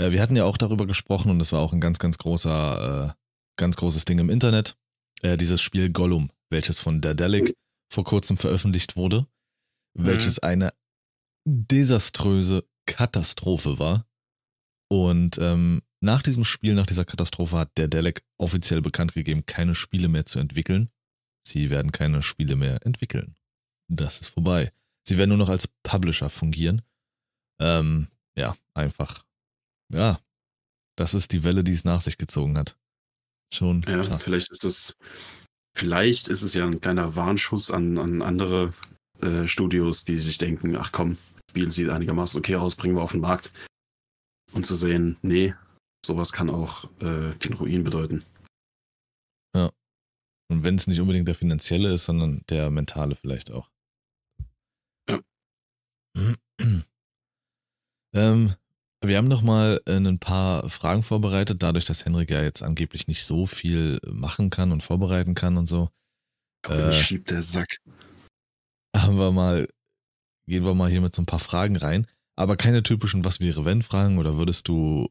Äh, wir hatten ja auch darüber gesprochen und das war auch ein ganz, ganz großer, äh, ganz großes Ding im Internet. Äh, dieses Spiel Gollum, welches von Daedalic vor kurzem veröffentlicht wurde, welches eine desaströse Katastrophe war. Und ähm, nach diesem Spiel, nach dieser Katastrophe, hat der Delec offiziell bekannt gegeben, keine Spiele mehr zu entwickeln. Sie werden keine Spiele mehr entwickeln. Das ist vorbei. Sie werden nur noch als Publisher fungieren. Ähm, ja, einfach. Ja, das ist die Welle, die es nach sich gezogen hat. Schon. Ja, krass. vielleicht ist es, vielleicht ist es ja ein kleiner Warnschuss an, an andere äh, Studios, die sich denken, ach komm, Spiel sieht einigermaßen okay aus, bringen wir auf den Markt. Und zu sehen, nee, sowas kann auch äh, den Ruin bedeuten. Und wenn es nicht unbedingt der finanzielle ist, sondern der mentale vielleicht auch. Ja. ähm, wir haben noch mal äh, ein paar Fragen vorbereitet, dadurch, dass Henrik ja jetzt angeblich nicht so viel machen kann und vorbereiten kann und so. Aber Äh. schiebt der Sack. Haben wir mal, gehen wir mal hier mit so ein paar Fragen rein. Aber keine typischen Was wäre wenn Fragen oder würdest du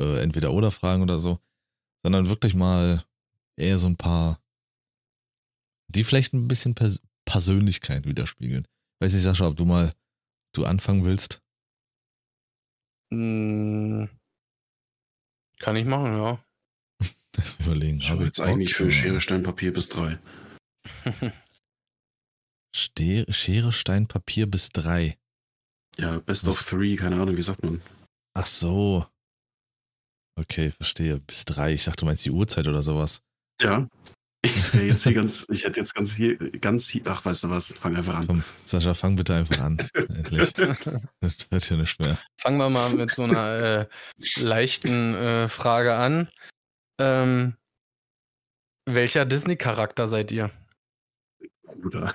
äh, entweder oder Fragen oder so, sondern wirklich mal eher so ein paar, die vielleicht ein bisschen Pers Persönlichkeit widerspiegeln. Weiß nicht, Sascha, ob du mal du anfangen willst. Hm, kann ich machen, ja. Das überlegen. Ich Hab habe jetzt Bock? eigentlich für. Schere, Stein, Papier bis drei. Ste Schere, Stein, Papier bis drei. Ja, Best Was? of Three, keine Ahnung, wie sagt man? Ach so. Okay, verstehe. Bis drei. Ich dachte, du meinst die Uhrzeit oder sowas. Ja. Ich wäre jetzt hier ganz, ich hätte jetzt ganz hier, ganz hier, ach, weißt du was, fang einfach an. Komm, Sascha, fang bitte einfach an. Endlich. Das wird ja nicht mehr. Fangen wir mal mit so einer äh, leichten äh, Frage an. Ähm, welcher Disney-Charakter seid ihr? Bruder.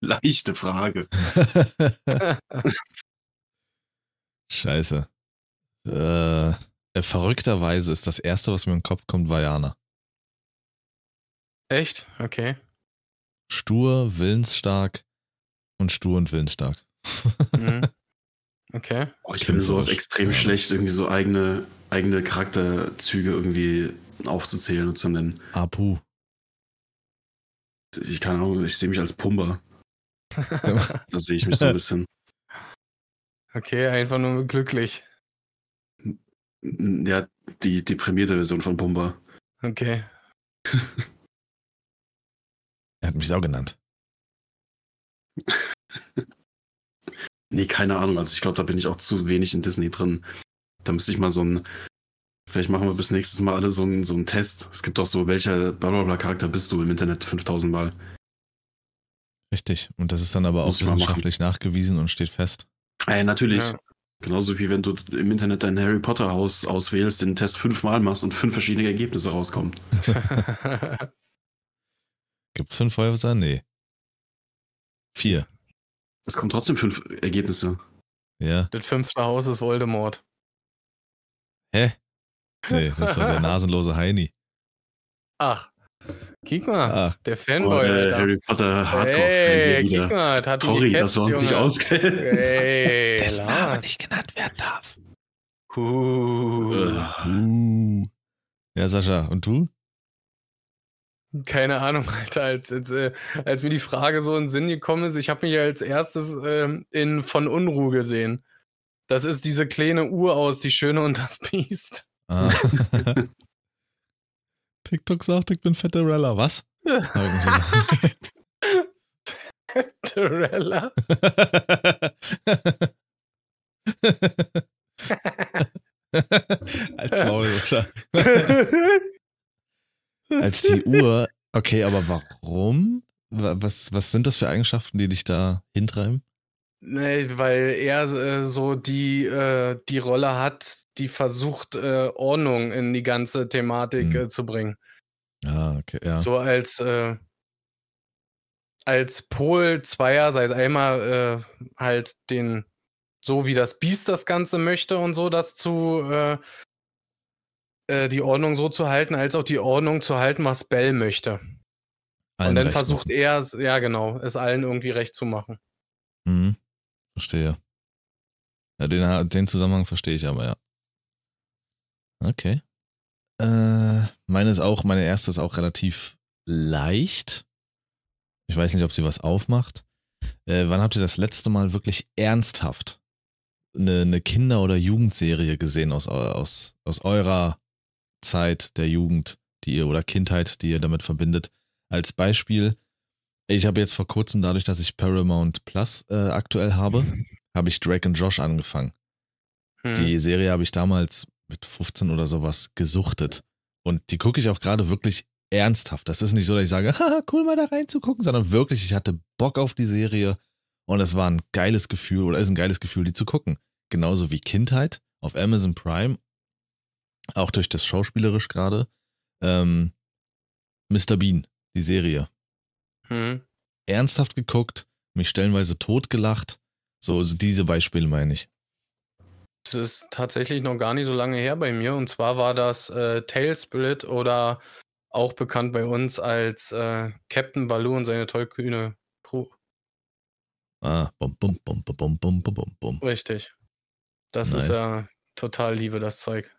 Leichte Frage. Scheiße. Äh, äh, verrückterweise ist das erste, was mir in den Kopf kommt, Vajana. Echt? Okay. Stur, willensstark und stur und willensstark. Mhm. Okay. Oh, ich finde sowas extrem ja. schlecht, irgendwie so eigene, eigene Charakterzüge irgendwie aufzuzählen und zu nennen. Apu. Ich keine Ahnung, ich sehe mich als Pumba. Da sehe ich mich so ein bisschen. Okay, einfach nur glücklich. Ja, die deprimierte Version von Pumba. Okay. Er hat mich Sau genannt. Nee, keine Ahnung. Also ich glaube, da bin ich auch zu wenig in Disney drin. Da müsste ich mal so ein. Vielleicht machen wir bis nächstes Mal alle so einen so einen Test. Es gibt doch so, welcher blablabla Charakter bist du im Internet 5000 Mal. Richtig. Und das ist dann aber auch Muss machen. wissenschaftlich nachgewiesen und steht fest. Äh, natürlich. Ja. Genauso wie wenn du im Internet dein Harry Potter Haus auswählst, den Test fünfmal machst und fünf verschiedene Ergebnisse rauskommen. Gibt's fünf Häuser? Nee. Vier. Es kommen trotzdem fünf Ergebnisse. Ja. das fünfte Haus ist Voldemort. Hä? Nee, das ist doch der nasenlose Heini. Ach. Kick mal, Ah, der Fanboy, der Alter. Harry Potter Hardcore-Fan Ey, hier kick wieder. mal, das Sorry, dass wir uns nicht auskennen. Ey, dessen Name nicht genannt werden darf. Uh, Äh, Uh. Ja, Sascha, und du? Keine Ahnung, Alter. Als, als, äh, als mir die Frage so in den Sinn gekommen ist, ich habe mich als erstes ähm, in Von Unruh gesehen. Das ist diese kleine Uhr aus Die Schöne und das Biest. Ah. TikTok sagt, ich bin Fetterella. Was? Torella. Als Maul. Als die Uhr. Okay, aber warum? Wa- Was, was sind das für Eigenschaften, die dich da hintreiben? Nee, weil er äh, so die, äh, die Rolle hat, die versucht, äh, Ordnung in die ganze Thematik Hm. äh, zu bringen. Ah, okay, ja. So als, äh, als Pol zweier, sei es einmal äh, halt den, so wie das Biest das Ganze möchte und so, das zu, äh, die Ordnung so zu halten, als auch die Ordnung zu halten, was Bell möchte. Allen und dann versucht machen. er, ja genau, es allen irgendwie recht zu machen. Mhm. Verstehe. Ja, den, den Zusammenhang verstehe ich aber, ja. Okay. Äh, meine ist auch, meine erste ist auch relativ leicht. Ich weiß nicht, ob sie was aufmacht. Äh, wann habt ihr das letzte Mal wirklich ernsthaft eine, eine Kinder- oder Jugendserie gesehen aus, aus, aus eurer Zeit der Jugend, die ihr oder Kindheit, die ihr damit verbindet? Als Beispiel, ich habe jetzt vor kurzem, dadurch, dass ich Paramount Plus äh, aktuell habe, habe ich Drake und Josh angefangen. Hm. Die Serie habe ich damals mit 15 oder sowas gesuchtet. Und die gucke ich auch gerade wirklich ernsthaft. Das ist nicht so, dass ich sage, haha, cool mal da reinzugucken, sondern wirklich, ich hatte Bock auf die Serie und es war ein geiles Gefühl oder ist ein geiles Gefühl, die zu gucken. Genauso wie Kindheit auf Amazon Prime, auch durch das Schauspielerisch gerade. Ähm, Mr. Bean, die Serie. Hm. Ernsthaft geguckt, mich stellenweise totgelacht. So, so diese Beispiele meine ich. Das ist tatsächlich noch gar nicht so lange her bei mir. Und zwar war das äh, Tailsplit oder auch bekannt bei uns als äh, Captain Baloo und seine tollkühne Crew. Ah, bum, bum, bum, bum, bum, bum, bum, bum, bum. Richtig. Das Nice. ist ja total Liebe, das Zeug.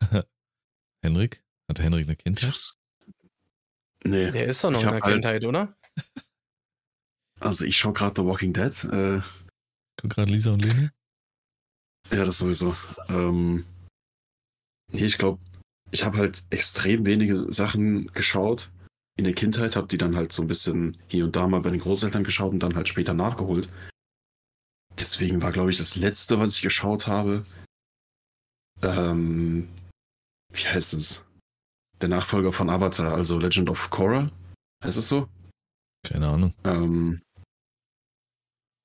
Henrik? Hatte Henrik eine Kindheit? Nee. Der ist doch noch Ich in der halt- Kindheit, oder? Also ich schaue gerade The Walking Dead. Äh, Guck gerade Lisa und Leni? ja, das sowieso. Ähm, nee, ich glaube, ich habe halt extrem wenige Sachen geschaut in der Kindheit, habe die dann halt so ein bisschen hier und da mal bei den Großeltern geschaut und dann halt später nachgeholt. Deswegen war, glaube ich, das letzte, was ich geschaut habe, ähm, wie heißt es? Der Nachfolger von Avatar, also Legend of Korra. Heißt es so? Keine Ahnung. Ähm,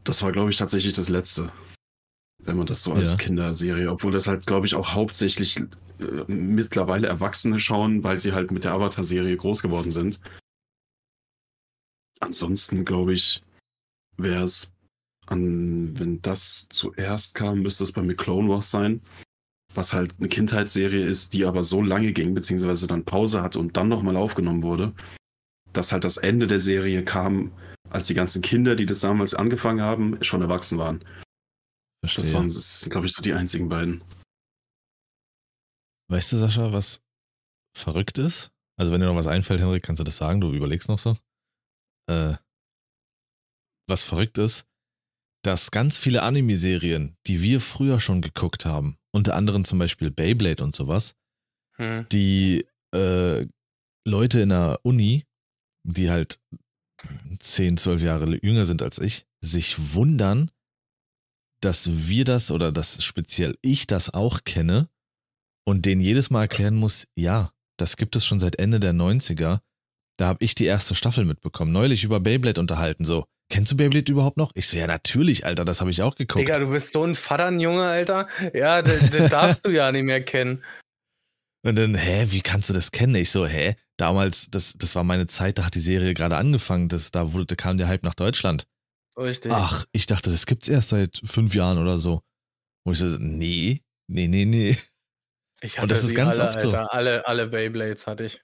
das war, glaube ich, tatsächlich das letzte. Wenn man das so als Ja. Kinderserie, obwohl das halt, glaube ich, auch hauptsächlich äh, mittlerweile Erwachsene schauen, weil sie halt mit der Avatar-Serie groß geworden sind. Ansonsten, glaube ich, wäre es an, wenn das zuerst kam, müsste es bei mir Clone Wars sein. Was halt eine Kindheitsserie ist, die aber so lange ging, beziehungsweise dann Pause hatte und dann nochmal aufgenommen wurde, dass halt das Ende der Serie kam, als die ganzen Kinder, die das damals angefangen haben, schon erwachsen waren. Verstehe. Das waren, das sind, glaube ich, so die einzigen beiden. Weißt du, Sascha, was verrückt ist? Also, wenn dir noch was einfällt, Henrik, kannst du das sagen, du überlegst noch so. Äh, was verrückt ist, dass ganz viele Anime-Serien, die wir früher schon geguckt haben, unter anderem zum Beispiel Beyblade und sowas, Hm. die äh, Leute in der Uni, die halt 10, 12 Jahre jünger sind als ich, sich wundern, dass wir das oder dass speziell ich das auch kenne und denen jedes Mal erklären muss, ja, das gibt es schon seit Ende der 90er. Da habe ich die erste Staffel mitbekommen. Neulich über Beyblade unterhalten, so. Kennst du Beyblade überhaupt noch? Ich so, ja, natürlich, Alter, das habe ich auch geguckt. Digga, du bist so ein Vatternjunge, Alter. Ja, das, das darfst du ja nicht mehr kennen. Und dann, hä, wie kannst du das kennen? Ich so, hä, damals, das, das war meine Zeit, da hat die Serie gerade angefangen, das, da wurde, kam der Hype nach Deutschland. Richtig. Ach, ich dachte, das gibt's erst seit fünf Jahren oder so. Wo ich so, nee, nee, nee, nee. ich und das ist sie ganz alle, oft so. Alter. Alle, alle Beyblades hatte ich.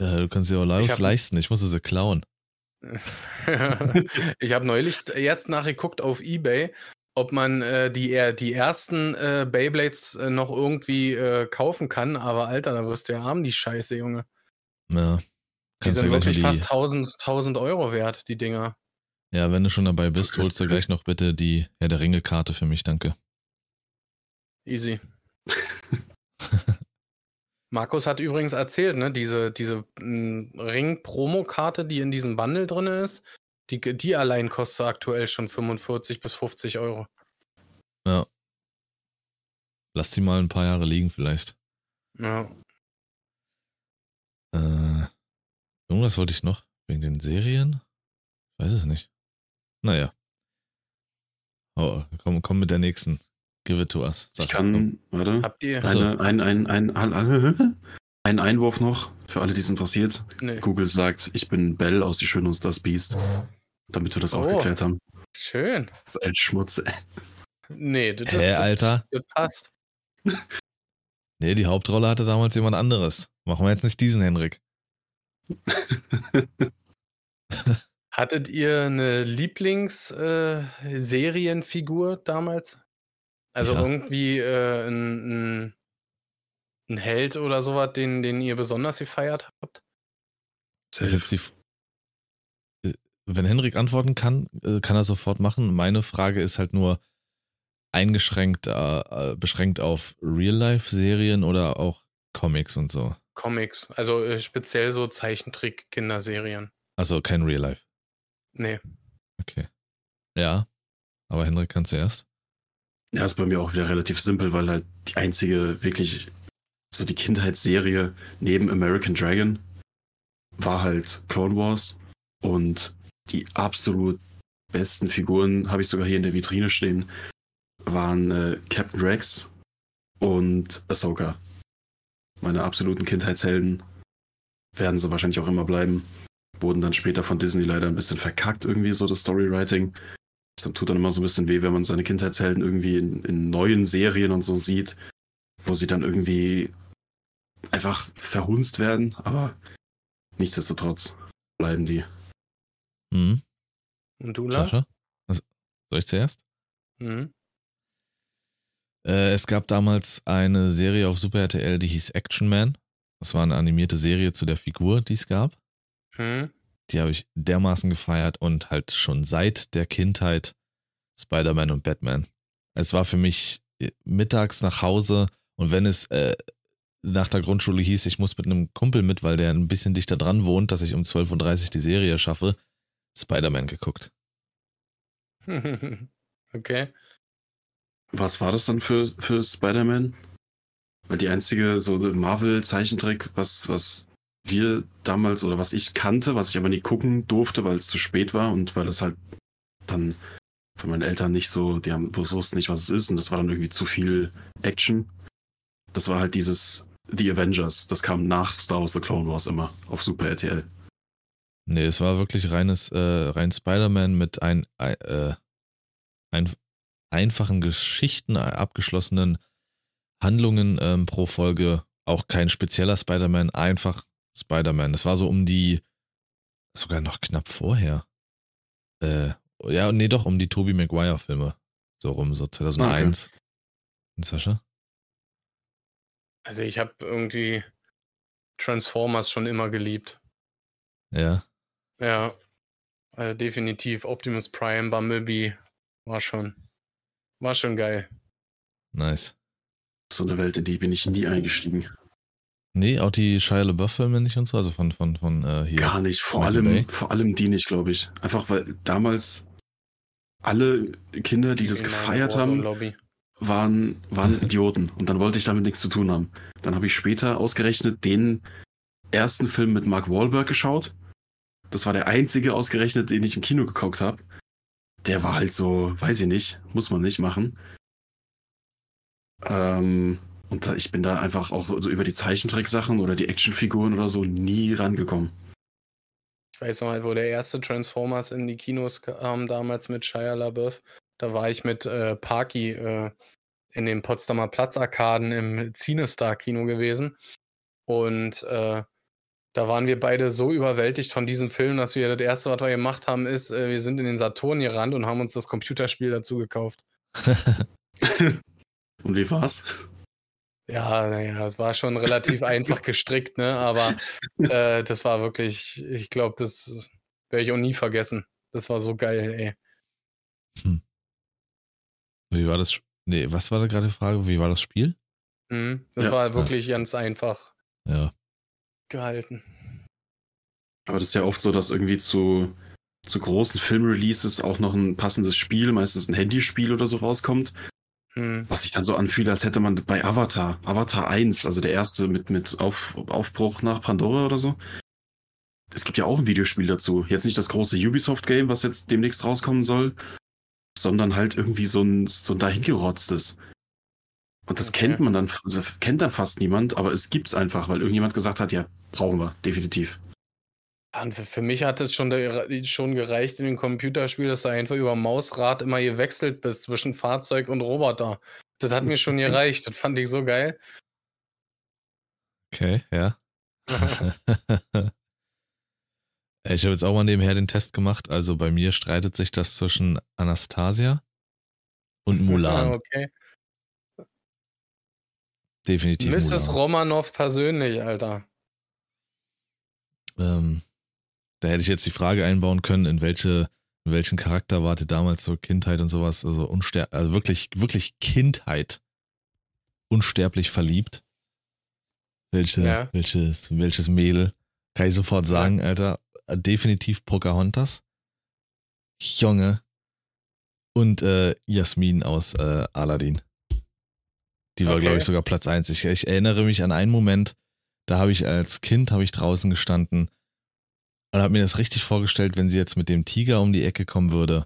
Ja, du kannst dir auch Ich hab- leisten, ich musste sie klauen. ich habe neulich jetzt nachgeguckt auf Ebay, ob man äh, die, die ersten äh, Beyblades äh, noch irgendwie äh, kaufen kann. Aber Alter, da wirst du ja arm, die Scheiße, Junge. Ja. Die sind ja wirklich die, fast 1000, 1000 Euro wert, die Dinger. Ja, wenn du schon dabei bist, holst du gleich noch bitte die Herr der Ringe-Karte für mich, danke. Easy. Markus hat übrigens erzählt, ne, diese, diese mm, Ring-Promo-Karte, die in diesem Bundle drin ist, die, die allein kostet aktuell schon 45 bis 50 Euro. Ja. Lass die mal ein paar Jahre liegen vielleicht. Ja. Äh, irgendwas wollte ich noch wegen den Serien? Ich weiß es nicht. Naja. Oh, komm, komm mit der nächsten. Give it to us. Ich kann, warte, Habt ihr. Eine, ein, ein, ein, ein, ein Einwurf noch, für alle, die es interessiert. Nee. Google sagt, ich bin Bell aus Die Schöne und das Biest. Damit wir das auch Oh. geklärt haben. Schön. Das ist ein Schmutz. ey. Nee, das, Hä, das, Alter? das passt. Nee, die Hauptrolle hatte damals jemand anderes. Machen wir jetzt nicht diesen Henrik. Hattet ihr eine Lieblingsserienfigur damals? Also Ja. irgendwie äh, ein, ein ein Held oder sowas, den, den ihr besonders gefeiert habt? Das ist jetzt die, Äh, wenn Henrik antworten kann, äh, kann er sofort machen. Meine Frage ist halt nur eingeschränkt, äh, äh, beschränkt auf Real-Life-Serien oder auch Comics und so. Comics, also speziell so Zeichentrick-Kinderserien. Also kein Real-Life. Nee. Okay. Ja. Aber Henrik kann zuerst. Ja, ist bei mir auch wieder relativ simpel, weil halt die einzige wirklich so die Kindheitsserie neben American Dragon war halt Clone Wars und die absolut besten Figuren habe ich sogar hier in der Vitrine stehen, waren äh, Captain Rex und Ahsoka. Meine absoluten Kindheitshelden werden sie wahrscheinlich auch immer bleiben. Wurden dann später von Disney leider ein bisschen verkackt irgendwie so das Storywriting. Das tut dann immer so ein bisschen weh, wenn man seine Kindheitshelden irgendwie in, in neuen Serien und so sieht, wo sie dann irgendwie einfach verhunzt werden, aber nichtsdestotrotz bleiben die. Mhm. Und du, Lars? Sascha? Was- Soll ich zuerst? Mhm. Äh, es gab damals eine Serie auf Super RTL, die hieß Action Man. Das war eine animierte Serie zu der Figur, die es gab. Hm? Die habe ich dermaßen gefeiert und halt schon seit der Kindheit Spider-Man und Batman. Es war für mich äh, mittags nach Hause und wenn es äh, nach der Grundschule hieß, ich muss mit einem Kumpel mit, weil der ein bisschen dichter dran wohnt, dass ich um 12.30 Uhr die Serie schaffe, Spider-Man geguckt. okay. Was war das dann für, für Spider-Man? Weil die einzige so Marvel-Zeichentrick, was, was wir damals oder was ich kannte, was ich aber nie gucken durfte, weil es zu spät war und weil es halt dann von meinen Eltern nicht so, die haben wussten nicht, was es ist und das war dann irgendwie zu viel Action. Das war halt dieses The Avengers. Das kam nach Star Wars The Clone Wars immer auf Super RTL. Nee, es war wirklich reines, äh, rein Spider-Man mit ein, äh, ein, einfachen Geschichten, äh, abgeschlossenen Handlungen ähm, pro Folge. Auch kein spezieller Spider-Man, einfach Spider-Man. Das war so um die, sogar noch knapp vorher. Äh, ja, nee, doch, um die Tobey Maguire-Filme. So rum, so 2001. Und Sascha? Also ich habe irgendwie Transformers schon immer geliebt. Ja. Ja. Also definitiv Optimus Prime, Bumblebee war schon war schon geil. Nice. So eine Welt, in die bin ich nie eingestiegen. Nee, auch die Shia LaBeouf-Filme nicht und so, also von, von, von äh, hier. Gar nicht. Vor Michael allem, Bay? vor allem die nicht, glaube ich. Einfach weil damals alle Kinder, die das In meiner gefeiert haben, waren, waren Idioten. Und dann wollte ich damit nichts zu tun haben. Dann habe ich später ausgerechnet den ersten Film mit Mark Wahlberg geschaut. Das war der einzige ausgerechnet, den ich im Kino geguckt habe. Der war halt so, weiß ich nicht, muss man nicht machen. Ähm, und ich bin da einfach auch so über die Zeichentricksachen oder die Actionfiguren oder so nie rangekommen. Ich weiß noch mal, wo der erste Transformers in die Kinos kam, damals mit Shia LaBeouf. Da war ich mit äh, Parky äh, in den Potsdamer Platzarkaden im Cinestar-Kino gewesen. Und äh, da waren wir beide so überwältigt von diesem Film, dass wir das erste, was wir gemacht haben, ist, äh, wir sind in den Saturn gerannt und haben uns das Computerspiel dazu gekauft. Und wie war's? Ja, naja, es war schon relativ einfach gestrickt, ne? Aber äh, das war wirklich, ich glaube, das werde ich auch nie vergessen. Das war so geil, ey. Wie war das? Nee, was war da gerade die Frage? Wie war das Spiel? Mhm. Das Ja. war wirklich ganz einfach Ja. gehalten. Aber das ist ja oft so, dass irgendwie zu, zu großen Filmreleases auch noch ein passendes Spiel, meistens ein Handyspiel oder so rauskommt, Mhm. was sich dann so anfühlt, als hätte man bei Avatar, Avatar 1, also der erste mit, mit Auf, Aufbruch nach Pandora oder so. Es gibt ja auch ein Videospiel dazu. Jetzt nicht das große Ubisoft-Game, was jetzt demnächst rauskommen soll, sondern halt irgendwie so ein, so ein dahingerotztes. Und das Okay. kennt man dann, also kennt dann fast niemand, aber es gibt's einfach, weil irgendjemand gesagt hat, ja, brauchen wir, definitiv. Und für, mich hat es schon, schon gereicht in dem Computerspiel, dass du einfach über Mausrad immer gewechselt bist zwischen Fahrzeug und Roboter. Das hat mir schon gereicht. Das fand ich so geil. Okay, ja. ich habe jetzt auch mal nebenher den Test gemacht. Also bei mir streitet sich das zwischen Anastasia und Mulan. Ah, okay. definitiv. Mrs. Mulan. Romanov persönlich, Alter. Ähm, da hätte ich jetzt die Frage einbauen können, in welche, in welchen Charakter wart ihr damals so Kindheit und sowas, also unster also wirklich, wirklich Kindheit unsterblich verliebt. Welche, Ja. welches, welches Mädel? Kann ich sofort sagen, Alter. Definitiv Pocahontas. Junge. Und äh, Jasmin aus äh, Aladdin. Die war, Okay. glaube ich, sogar Platz 1. Ich, ich erinnere mich an einen Moment, da habe ich als Kind, habe ich draußen gestanden und habe mir das richtig vorgestellt, wenn sie jetzt mit dem Tiger um die Ecke kommen würde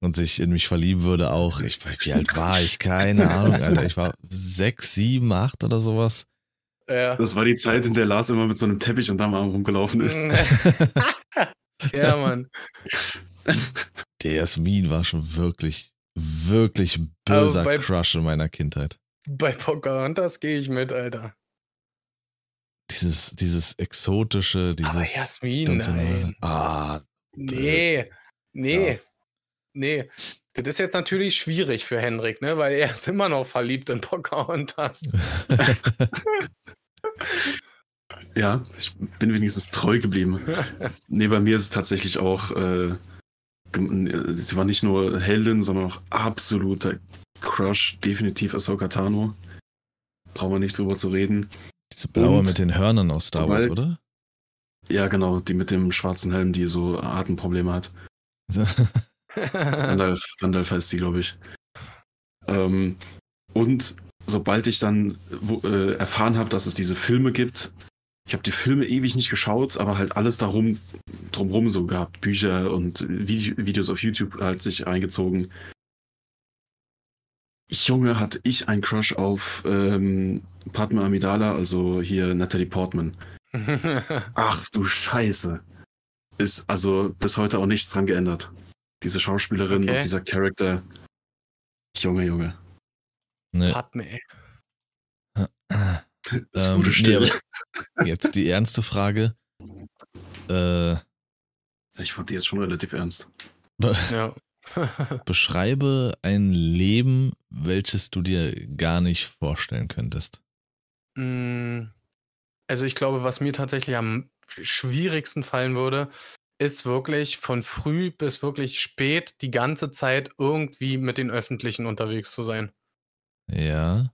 und sich in mich verlieben würde auch. Ich, wie alt war ich? Keine Ahnung, Alter. Ich war sechs, sieben, acht oder sowas. Ja. Das war die Zeit, in der Lars immer mit so einem Teppich unterm Arm rumgelaufen ist. ja, Mann. Der Jasmin war schon wirklich, wirklich ein böser bei- Crush in meiner Kindheit. Bei Pocahontas gehe ich mit, Alter. Dieses, dieses exotische, dieses. Aber Jasmin, nein. Ah, Nee, nee, Ja. nee. Das ist jetzt natürlich schwierig für Henrik, ne? Weil er ist immer noch verliebt in Pocahontas. Ja, ich bin wenigstens treu geblieben. Nee, bei mir ist es tatsächlich auch, äh, äh, sie war nicht nur Heldin, sondern auch absoluter Crush, definitiv Ahsoka Tano. Brauchen wir nicht drüber zu reden. Diese blaue mit den Hörnern aus Star Wars, oder? Ja, genau, die mit dem schwarzen Helm, die so Atemprobleme hat. Gandalf, Gandalf heißt sie, glaube ich. Ähm, und sobald ich dann wo, äh, erfahren habe, dass es diese Filme gibt, ich habe die Filme ewig nicht geschaut, aber halt alles darum drumrum so gehabt, Bücher und Vide Videos auf YouTube halt sich reingezogen. Junge, hatte ich einen Crush auf ähm, Padma Amidala, also hier Natalie Portman. Ach du Scheiße. Ist also bis heute auch nichts dran geändert. Diese Schauspielerin Okay. und dieser Charakter. Junge, Junge. Ne, Padme, ey. Es Ähm, wurde nee, still. aber- jetzt die ernste Frage. Äh, ich fand die jetzt schon relativ ernst. Ja. beschreibe ein Leben, welches du dir gar nicht vorstellen könntest. Mm, Also ich glaube, was mir tatsächlich am schwierigsten fallen würde, ist wirklich von früh bis wirklich spät die ganze Zeit irgendwie mit den Öffentlichen unterwegs zu sein. Ja.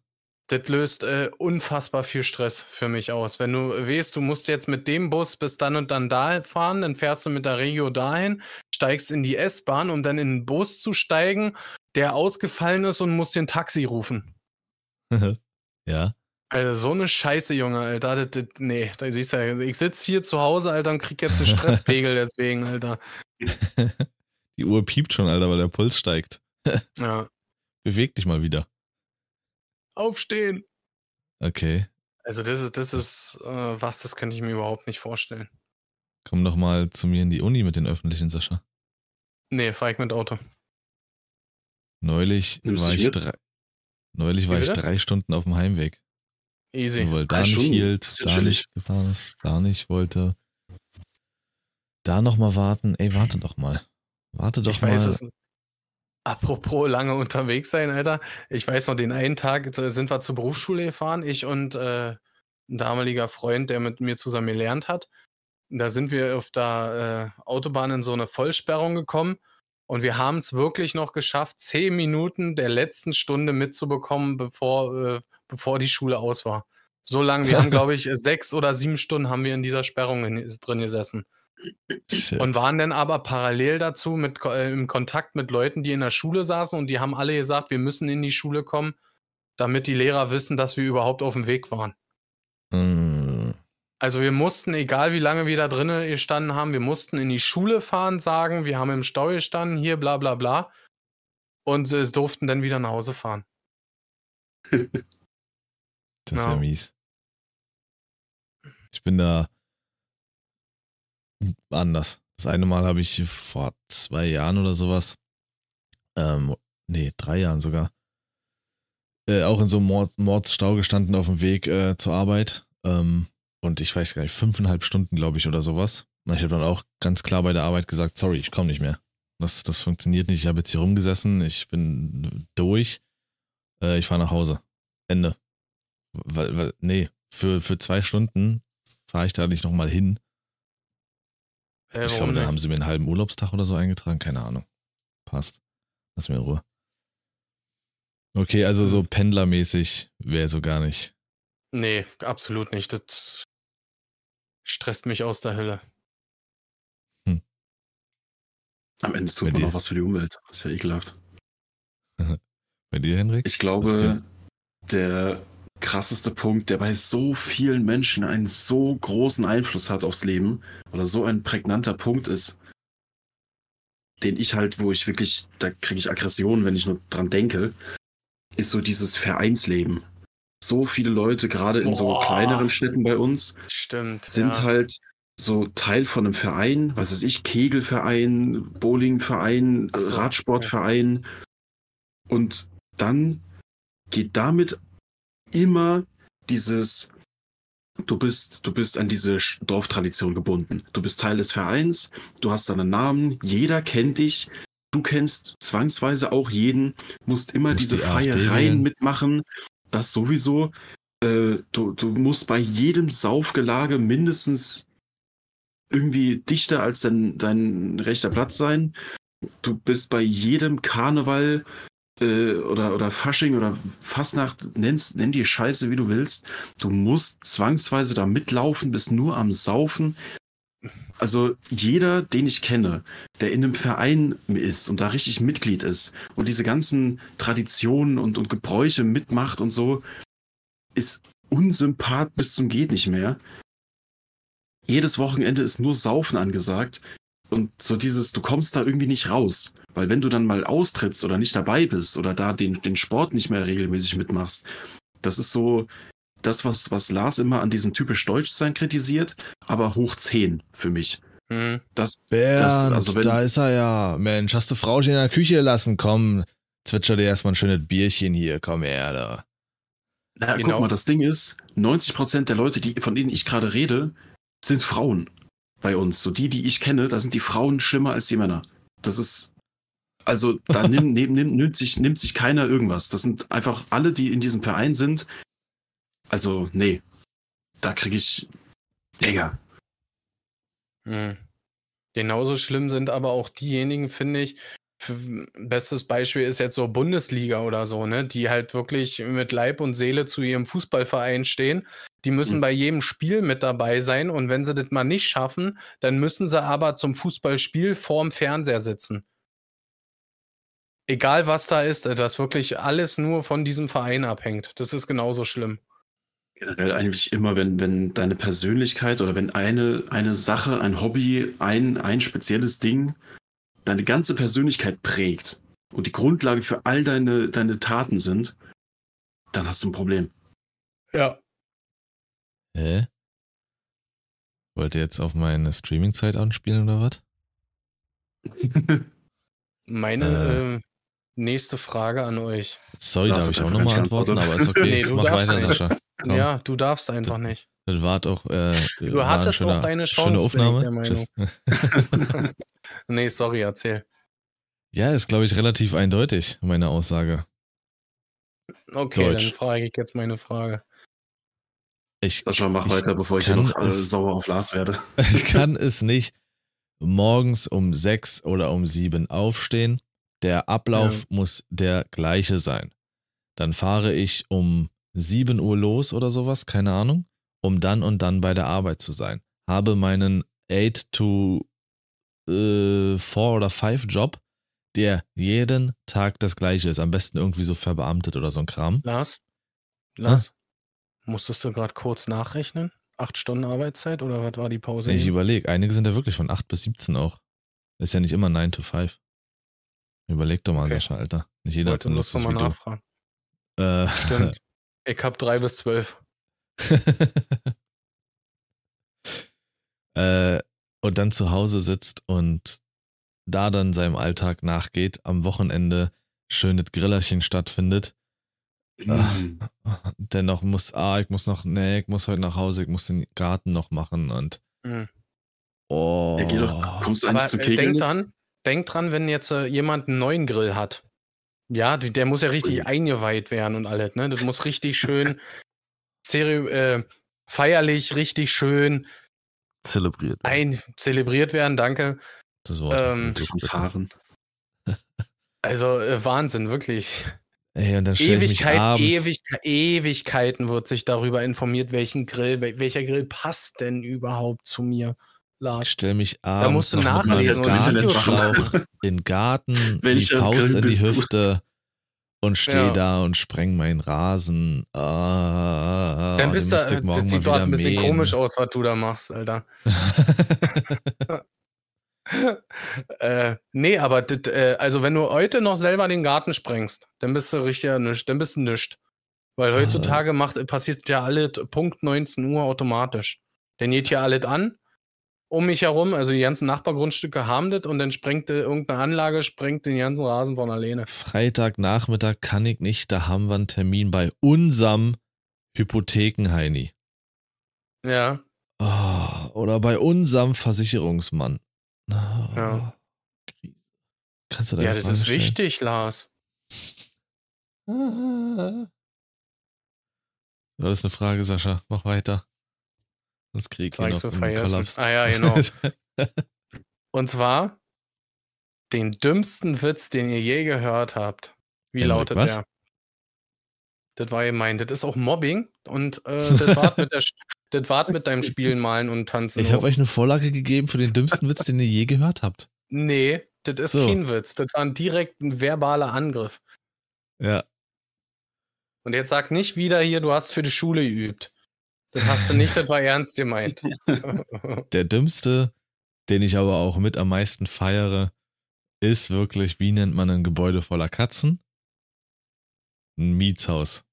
Das löst äh, unfassbar viel Stress für mich aus. Wenn du weißt, du musst jetzt mit dem Bus bis dann und dann da fahren, dann fährst du mit der Regio dahin, steigst in die S-Bahn, um dann in den Bus zu steigen, der ausgefallen ist und musst den Taxi rufen. ja. Alter, so eine Scheiße, Junge, Alter. Das, das, nee, da siehst du ja, ich sitze hier zu Hause, Alter, und krieg jetzt einen Stresspegel deswegen, Alter. Die Uhr piept schon, Alter, weil der Puls steigt. Ja. Beweg dich mal wieder. Aufstehen. Okay. Also, das ist, das ist äh, was, das könnte ich mir überhaupt nicht vorstellen. Komm doch mal zu mir in die Uni mit den öffentlichen, Sascha. Nee, fahr ich mit Auto. Neulich Nimmst war ich drei, neulich Wie war ich drei Stunden auf dem Heimweg. Easy. Weil Drei da nicht Stunden? hielt, da nicht gefahren ist, da nicht wollte. Da nochmal warten. Ey, warte doch mal. Warte doch ich mal. weiß es. Apropos lange unterwegs sein, Alter. Ich weiß noch, den einen Tag äh, sind wir zur Berufsschule gefahren, ich und äh, ein damaliger Freund, der mit mir zusammen gelernt hat. Da sind wir auf der äh, Autobahn in so eine Vollsperrung gekommen und wir haben es wirklich noch geschafft, zehn Minuten der letzten Stunde mitzubekommen, bevor, äh, bevor die Schule aus war. So lange, wir haben, glaube ich, sechs oder sieben Stunden haben wir in dieser Sperrung in, drin gesessen. Shit. Und waren dann aber parallel dazu mit, äh, im Kontakt mit Leuten, die in der Schule saßen und die haben alle gesagt, wir müssen in die Schule kommen, damit die Lehrer wissen, dass wir überhaupt auf dem Weg waren. Mm, Also wir mussten, egal wie lange wir da drinnen gestanden haben, wir mussten in die Schule fahren, sagen, wir haben im Stau gestanden, hier bla bla bla. Und äh, durften dann wieder nach Hause fahren. Das ist ja Ja. mies. Ich bin da anders. Das eine Mal habe ich vor zwei Jahren oder sowas, ähm, nee, drei Jahren sogar, äh, auch in so einem Mord Mordsstau gestanden auf dem Weg äh, zur Arbeit. Ähm, und ich weiß gar nicht, fünfeinhalb Stunden, glaube ich, oder sowas. Und ich habe dann auch ganz klar bei der Arbeit gesagt, sorry, ich komme nicht mehr. Das, das funktioniert nicht. Ich habe jetzt hier rumgesessen, ich bin durch. Äh, ich fahre nach Hause. Ende. Weil, weil, nee, für, für zwei Stunden fahre ich da nicht nochmal hin. Äh, ich glaube, dann nicht? haben sie mir einen halben Urlaubstag oder so eingetragen. Keine Ahnung. Passt. Lass mir in Ruhe. Okay, also so pendlermäßig wäre so gar nicht. Nee, absolut nicht. Das stresst mich aus der Hölle. Am Ende tut Bei man dir. auch was für die Umwelt. Das ist ja ekelhaft. Bei dir, Henrik? Ich glaube, der krasseste Punkt, der bei so vielen Menschen einen so großen Einfluss hat aufs Leben oder so ein prägnanter Punkt ist, den ich halt, wo ich wirklich, da kriege ich Aggression, wenn ich nur dran denke, ist so dieses Vereinsleben. So viele Leute, gerade in so Boah. kleineren Städten bei uns, Stimmt. sind ja. halt so Teil von einem Verein, was weiß ich, Kegelverein, Bowlingverein, so, Radsportverein. Und dann geht damit immer dieses, du bist, du bist an diese Dorftradition gebunden. Du bist Teil des Vereins, du hast deinen Namen, jeder kennt dich, du kennst zwangsweise auch jeden, musst immer Musst diese die Feiereien mitmachen. Das sowieso. Äh, du, du musst bei jedem Saufgelage mindestens irgendwie dichter als dein, dein rechter Platz sein. Du bist bei jedem Karneval äh, oder, oder Fasching oder Fastnacht, nennst, nenn die Scheiße, wie du willst. Du musst zwangsweise da mitlaufen, bist nur am Saufen. Also jeder, den ich kenne, der in einem Verein ist und da richtig Mitglied ist und diese ganzen Traditionen und, und Gebräuche mitmacht und so, ist unsympath bis zum geht nicht mehr. Jedes Wochenende ist nur Saufen angesagt und so dieses, du kommst da irgendwie nicht raus. Weil wenn du dann mal austrittst oder nicht dabei bist oder da den, den Sport nicht mehr regelmäßig mitmachst, das ist so das, was, was Lars immer an diesem typisch Deutschsein kritisiert, aber hoch 10 für mich. Hm. Das, Bernd, das- also wenn- da ist er ja. Mensch, hast du Frauchen in der Küche lassen? Komm, zwitscher dir erstmal ein schönes Bierchen hier. Komm her, da. na, Genau. guck mal, das Ding ist, 90% der Leute, die, von denen ich gerade rede, sind Frauen bei uns. So die, die ich kenne, da sind die Frauen schlimmer als die Männer. Das ist, also da nimmt, nimmt, nimmt, nimmt, sich, nimmt sich keiner irgendwas. Das sind einfach alle, die in diesem Verein sind. Also, nee. Da kriege ich, Digga. Hm. Genauso schlimm sind aber auch diejenigen, finde ich. Bestes Beispiel ist jetzt so Bundesliga oder so, ne? Die halt wirklich mit Leib und Seele zu ihrem Fußballverein stehen. Die müssen Mhm. bei jedem Spiel mit dabei sein und wenn sie das mal nicht schaffen, dann müssen sie aber zum Fußballspiel vorm Fernseher sitzen. Egal was da ist, äh, dass wirklich alles nur von diesem Verein abhängt. Das ist genauso schlimm. Generell eigentlich immer, wenn, wenn deine Persönlichkeit oder wenn eine, eine Sache, ein Hobby, ein, ein spezielles Ding deine ganze Persönlichkeit prägt und die Grundlage für all deine, deine Taten sind, dann hast du ein Problem. Ja. Hä? Wollt ihr jetzt auf meine Streaming-Zeit anspielen oder was? Meine Äh. äh, nächste Frage an euch. Sorry, darf ich auch nochmal antworten, aber ist okay. Nee, du Mach darfst weiter, nicht. Sascha. Komm. Ja, du darfst einfach nicht. Das war doch. Äh, Du war hattest schöner, auch deine Schöne Chance, bin ich Aufnahme. der Meinung. Tschüss. nee, sorry, erzähl. ja, ist, glaube ich, relativ eindeutig, meine Aussage. Okay, Deutsch. dann frage ich jetzt meine Frage. Ich, Sascha, mach Ich weiter, bevor ich hier kann noch es- sauer auf Lars werde. ich kann es nicht morgens um sechs oder um sieben aufstehen. Der Ablauf muss der gleiche sein. Dann fahre ich um 7 Uhr los oder sowas, keine Ahnung, um dann und dann bei der Arbeit zu sein. Habe meinen 8 to äh, 4 oder 5 Job, der jeden Tag das gleiche ist. Am besten irgendwie so verbeamtet oder so ein Kram. Lars? Lars? Musstest du gerade kurz nachrechnen? Acht Stunden Arbeitszeit oder was war die Pause? Ich überlege, einige sind ja wirklich von 8 bis 17 auch. Ist ja nicht immer 9 to 5. Überleg doch mal, Okay. Sascha, Alter. Nicht ich jeder hat wollte nochmal wie du. nachfragen. Äh, Stimmt. ich hab drei bis zwölf. äh, und dann zu Hause sitzt und da dann seinem Alltag nachgeht, am Wochenende schönes Grillerchen stattfindet. Dennoch muss, ah, ich muss noch, nee, ich muss heute nach Hause, ich muss den Garten noch machen und Mhm. oh. Ja, geh doch, kommst du eigentlich Aber zum äh, Kegeln denk jetzt? dran, denk dran, wenn jetzt äh, jemand einen neuen Grill hat. Ja, der muss ja richtig Ui. eingeweiht werden und alles, ne? Das muss richtig schön zere äh, feierlich, richtig schön Zelebriert. ein zelebriert werden, danke. Das Wort ähm, ist. Also äh, Wahnsinn, wirklich. Ey, und dann ich Ewigkeit, Ewigkeit, Ewigkeiten wird sich darüber informiert, welchen Grill, wel- welcher Grill passt denn überhaupt zu mir, ich Lars. stell mich abends musst du nachlesen und in den Garten, die Faust Grill in die du? Hüfte und stehe Ja. da und spreng meinen Rasen. Ah, Dann bist du, ich das sieht dort ein bisschen mähen. komisch aus, was du da machst, Alter. äh, nee, aber dit, äh, also wenn du heute noch selber den Garten sprengst, dann bist du richtig nischt, dann bist du nischt. Weil Ah. heutzutage macht, passiert ja alles Punkt 19 Uhr automatisch. Dann geht hier alles an um mich herum, also die ganzen Nachbargrundstücke haben das und dann sprengt äh, irgendeine Anlage, sprengt den ganzen Rasen von alleine. Freitagnachmittag kann ich nicht, da haben wir einen Termin bei unserem Hypothekenheini. Ja, Oh, oder bei unserem Versicherungsmann. Oh, Ja. Kannst du deine ja das Frage ist stellen? wichtig, Lars. Ah. War das eine Frage, Sascha? Mach weiter. Sonst krieg ich vergessen. Kollaps. Ah ja, genau. Und zwar den dümmsten Witz, den ihr je gehört habt. Wie Hendrik, lautet was? der? Das war gemeint. Das ist auch Mobbing und äh, das wart mit, der, Sch- das wart mit deinem Spielen, Malen und Tanzen. ich habe euch eine Vorlage gegeben für den dümmsten Witz, den ihr je gehört habt. Nee, das ist So. kein Witz. Das war ein direkt ein verbaler Angriff. Ja. Und jetzt sag nicht wieder hier, du hast für die Schule geübt. Das hast du nicht, das war ernst gemeint. Der dümmste, den ich aber auch mit am meisten feiere, ist wirklich, wie nennt man ein Gebäude voller Katzen? Ein Mietshaus.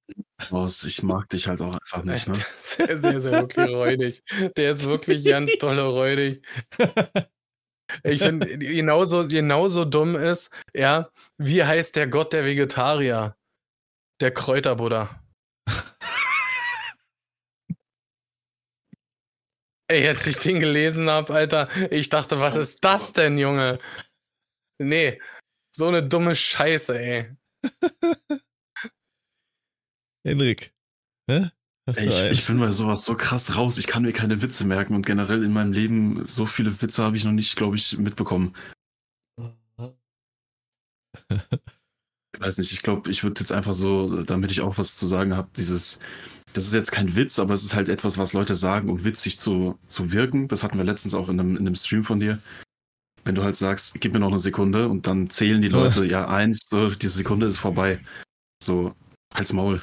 Aus, ich mag dich halt auch einfach nicht, ne? Sehr, sehr, sehr wirklich räudig. Der ist wirklich ganz tolle räudig. Ich finde, genauso, genauso dumm ist, ja, wie heißt der Gott der Vegetarier? Der Kräuterbuddha. Ey, als ich den gelesen habe, Alter, ich dachte, was ist das denn, Junge? Nee, so eine dumme Scheiße, ey. Henrik. Hä? Ey, ich, ich bin bei sowas so krass raus. Ich kann mir keine Witze merken und generell in meinem Leben so viele Witze habe ich noch nicht, glaube ich, mitbekommen. Ich weiß nicht, ich glaube, ich würde jetzt einfach so, damit ich auch was zu sagen habe, dieses, das ist jetzt kein Witz, aber es ist halt etwas, was Leute sagen, um witzig zu, zu wirken. Das hatten wir letztens auch in einem, in einem Stream von dir. Wenn du halt sagst, gib mir noch eine Sekunde und dann zählen die Leute, ja, eins, diese Sekunde ist vorbei. So, halt's Maul.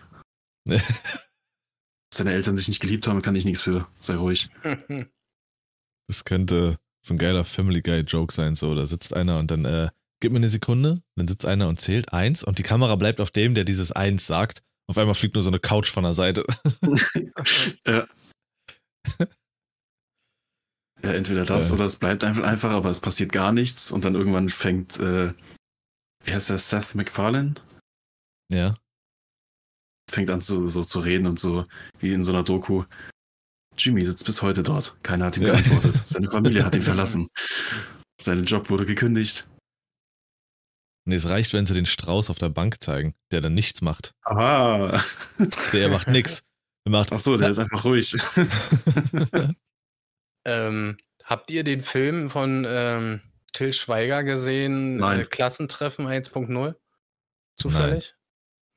Dass deine Eltern sich nicht geliebt haben, kann ich nichts für. Sei ruhig. Das könnte so ein geiler Family Guy Joke sein, so. Da sitzt einer und dann, äh, gib mir eine Sekunde, dann sitzt einer und zählt eins und die Kamera bleibt auf dem, der dieses eins sagt. Auf einmal fliegt nur so eine Couch von der Seite. ja. ja, entweder das Ja. oder es bleibt einfach einfach, aber es passiert gar nichts und dann irgendwann fängt, äh, wie heißt der, Seth MacFarlane? Ja. Fängt an so, so zu reden und so, wie in so einer Doku. Jimmy sitzt bis heute dort. Keiner hat ihm Ja. geantwortet. Seine Familie hat ihn verlassen. Sein Job wurde gekündigt. Nee, es reicht, wenn sie den Strauß auf der Bank zeigen, der dann nichts macht. Aha. Der macht nix. Er macht. Ach so, der ist einfach ruhig. Ähm, habt ihr den Film von ähm, Till Schweiger gesehen? Nein. Äh, Klassentreffen 1.0? Zufällig?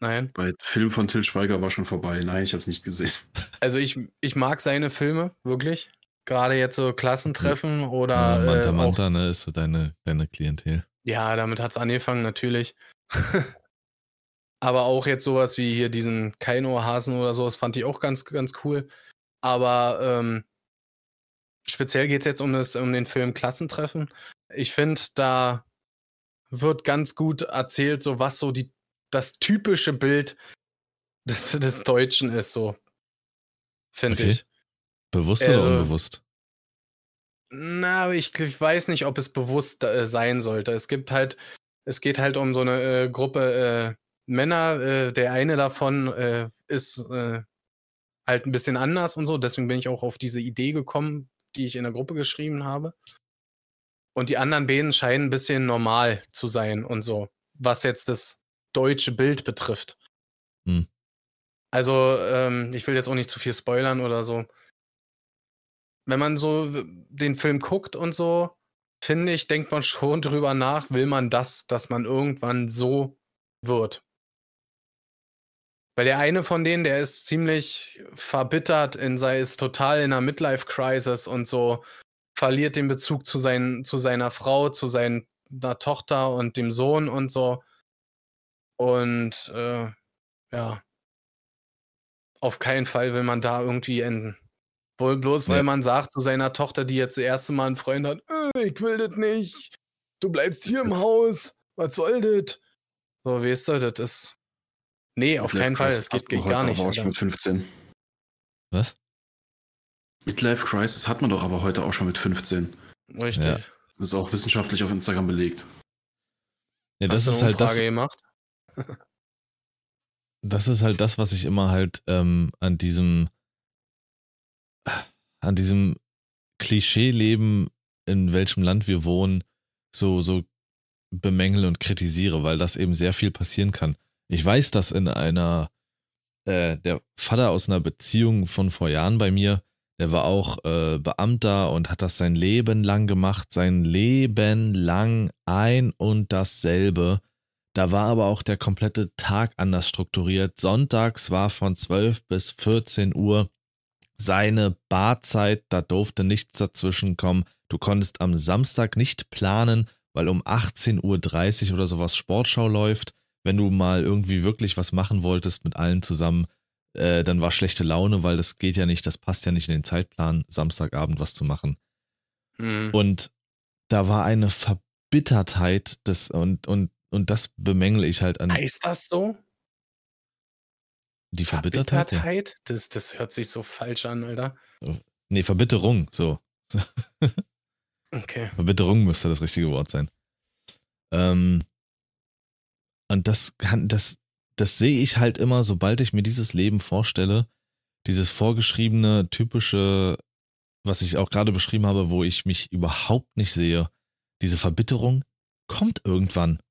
Nein. Bei Film von Till Schweiger war schon vorbei. Nein, ich habe es nicht gesehen. Also ich, ich mag seine Filme, wirklich. Gerade jetzt so Klassentreffen Ja, oder Manta äh, Manta, ne, ist so deine, deine Klientel. ja, damit hat es angefangen, natürlich. Aber auch jetzt sowas wie hier diesen Kaino-Hasen oder so, das fand ich auch ganz, ganz cool. Aber ähm, speziell geht es jetzt um, das, um den Film Klassentreffen. Ich finde, da wird ganz gut erzählt, so was so die, das typische Bild des, des Deutschen ist, so. Finde Okay. ich. Bewusst oder Also- unbewusst? Na, aber ich, ich weiß nicht, ob es bewusst äh, sein sollte. Es gibt halt, es geht halt um so eine äh, Gruppe äh, Männer. Äh, der eine davon äh, ist äh, halt ein bisschen anders und so. Deswegen bin ich auch auf diese Idee gekommen, die ich in der Gruppe geschrieben habe. Und die anderen beiden scheinen ein bisschen normal zu sein und so, was jetzt das deutsche Bild betrifft. Hm. Also, ähm, ich will jetzt auch nicht zu viel spoilern oder so. Wenn man so den Film guckt und so, finde ich, denkt man schon drüber nach, will man das, dass man irgendwann so wird. Weil der eine von denen, der ist ziemlich verbittert in sei ist total in 'ner Midlife-Crisis und so, verliert den Bezug zu seinen zu seiner Frau, zu seiner Tochter und dem Sohn und so. Und, äh, ja. Auf keinen Fall will man da irgendwie enden. Wohl bloß, weil Ne. man sagt zu seiner Tochter, die jetzt das erste Mal 'n Freund hat: „Äh, ich will das nicht. Du bleibst hier im Haus. Was soll das?“ So, weißt du, das ist ne, auf Midlife keinen Fall. Das geht hat man geht gar heute nicht, auch schon mit 15. Was? Midlife Crisis hat man doch aber heute auch schon mit 15. Richtig. Ja. Das ist auch wissenschaftlich auf Instagram belegt. Ja, Hast das du ist halt das Umfrage gemacht? Das ist halt das, was ich immer halt, ähm, an diesem an diesem Klischeeleben, in welchem Land wir wohnen, so so bemängele und kritisiere, weil das eben sehr viel passieren kann. Ich weiß, dass in einer äh, der Vater aus 'ner Beziehung von vor Jahren bei mir, der war auch, äh, Beamter und hat das sein Leben lang gemacht, sein Leben lang ein und dasselbe. Da war aber auch der komplette Tag anders strukturiert. Sonntags war von 12 bis 14 Uhr seine Barzeit, da durfte nichts dazwischenkommen. Du konntest am Samstag nicht planen, weil um 18:30 Uhr oder so was Sportschau läuft. Wenn du mal irgendwie wirklich was machen wolltest mit allen zusammen, äh, dann war schlechte Laune, weil das geht ja nicht, das passt ja nicht in den Zeitplan, Samstagabend was zu machen. Mhm. Und da war eine Verbittertheit, das und und und das bemängle ich halt an Heißt das so? die Verbittertheit, ja. Verbittertheit? Das das hört sich so falsch an, Alter. Ne, Verbitterung, so. Okay. Verbitterung müsste das richtige Wort sein. Ähm, und das kann, das, das sehe ich halt immer, sobald ich mir dieses Leben vorstelle, dieses vorgeschriebene, typische, was ich auch gerade beschrieben habe, wo ich mich überhaupt nicht sehe, diese Verbitterung kommt irgendwann.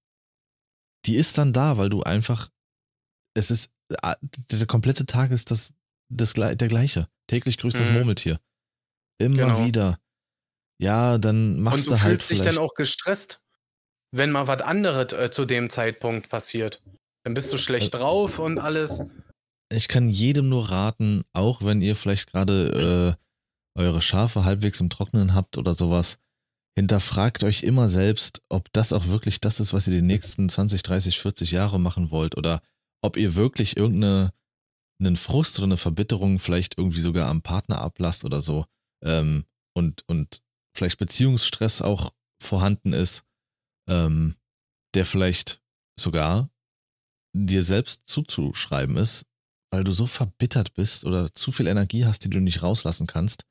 Die ist dann da, weil du einfach, es ist, der komplette Tag ist das, das der gleiche. Täglich grüßt das Mhm. Murmeltier. Immer Genau. wieder. Ja, dann machst Und du du halt fühlst dich dann auch gestresst, wenn mal was anderes äh, zu dem Zeitpunkt passiert. Dann bist du schlecht drauf und alles. ich kann jedem nur raten, auch wenn ihr vielleicht gerade äh, eure Schafe halbwegs im Trocknen habt oder sowas, hinterfragt euch immer selbst, ob das auch wirklich das ist, was ihr die nächsten 20, 30, 40 Jahre machen wollt oder ob ihr wirklich irgendeinen Frust oder eine Verbitterung vielleicht irgendwie sogar am Partner ablasst oder so ähm, und, und vielleicht Beziehungsstress auch vorhanden ist, ähm, der vielleicht sogar dir selbst zuzuschreiben ist, weil du so verbittert bist oder zu viel Energie hast, die du nicht rauslassen kannst.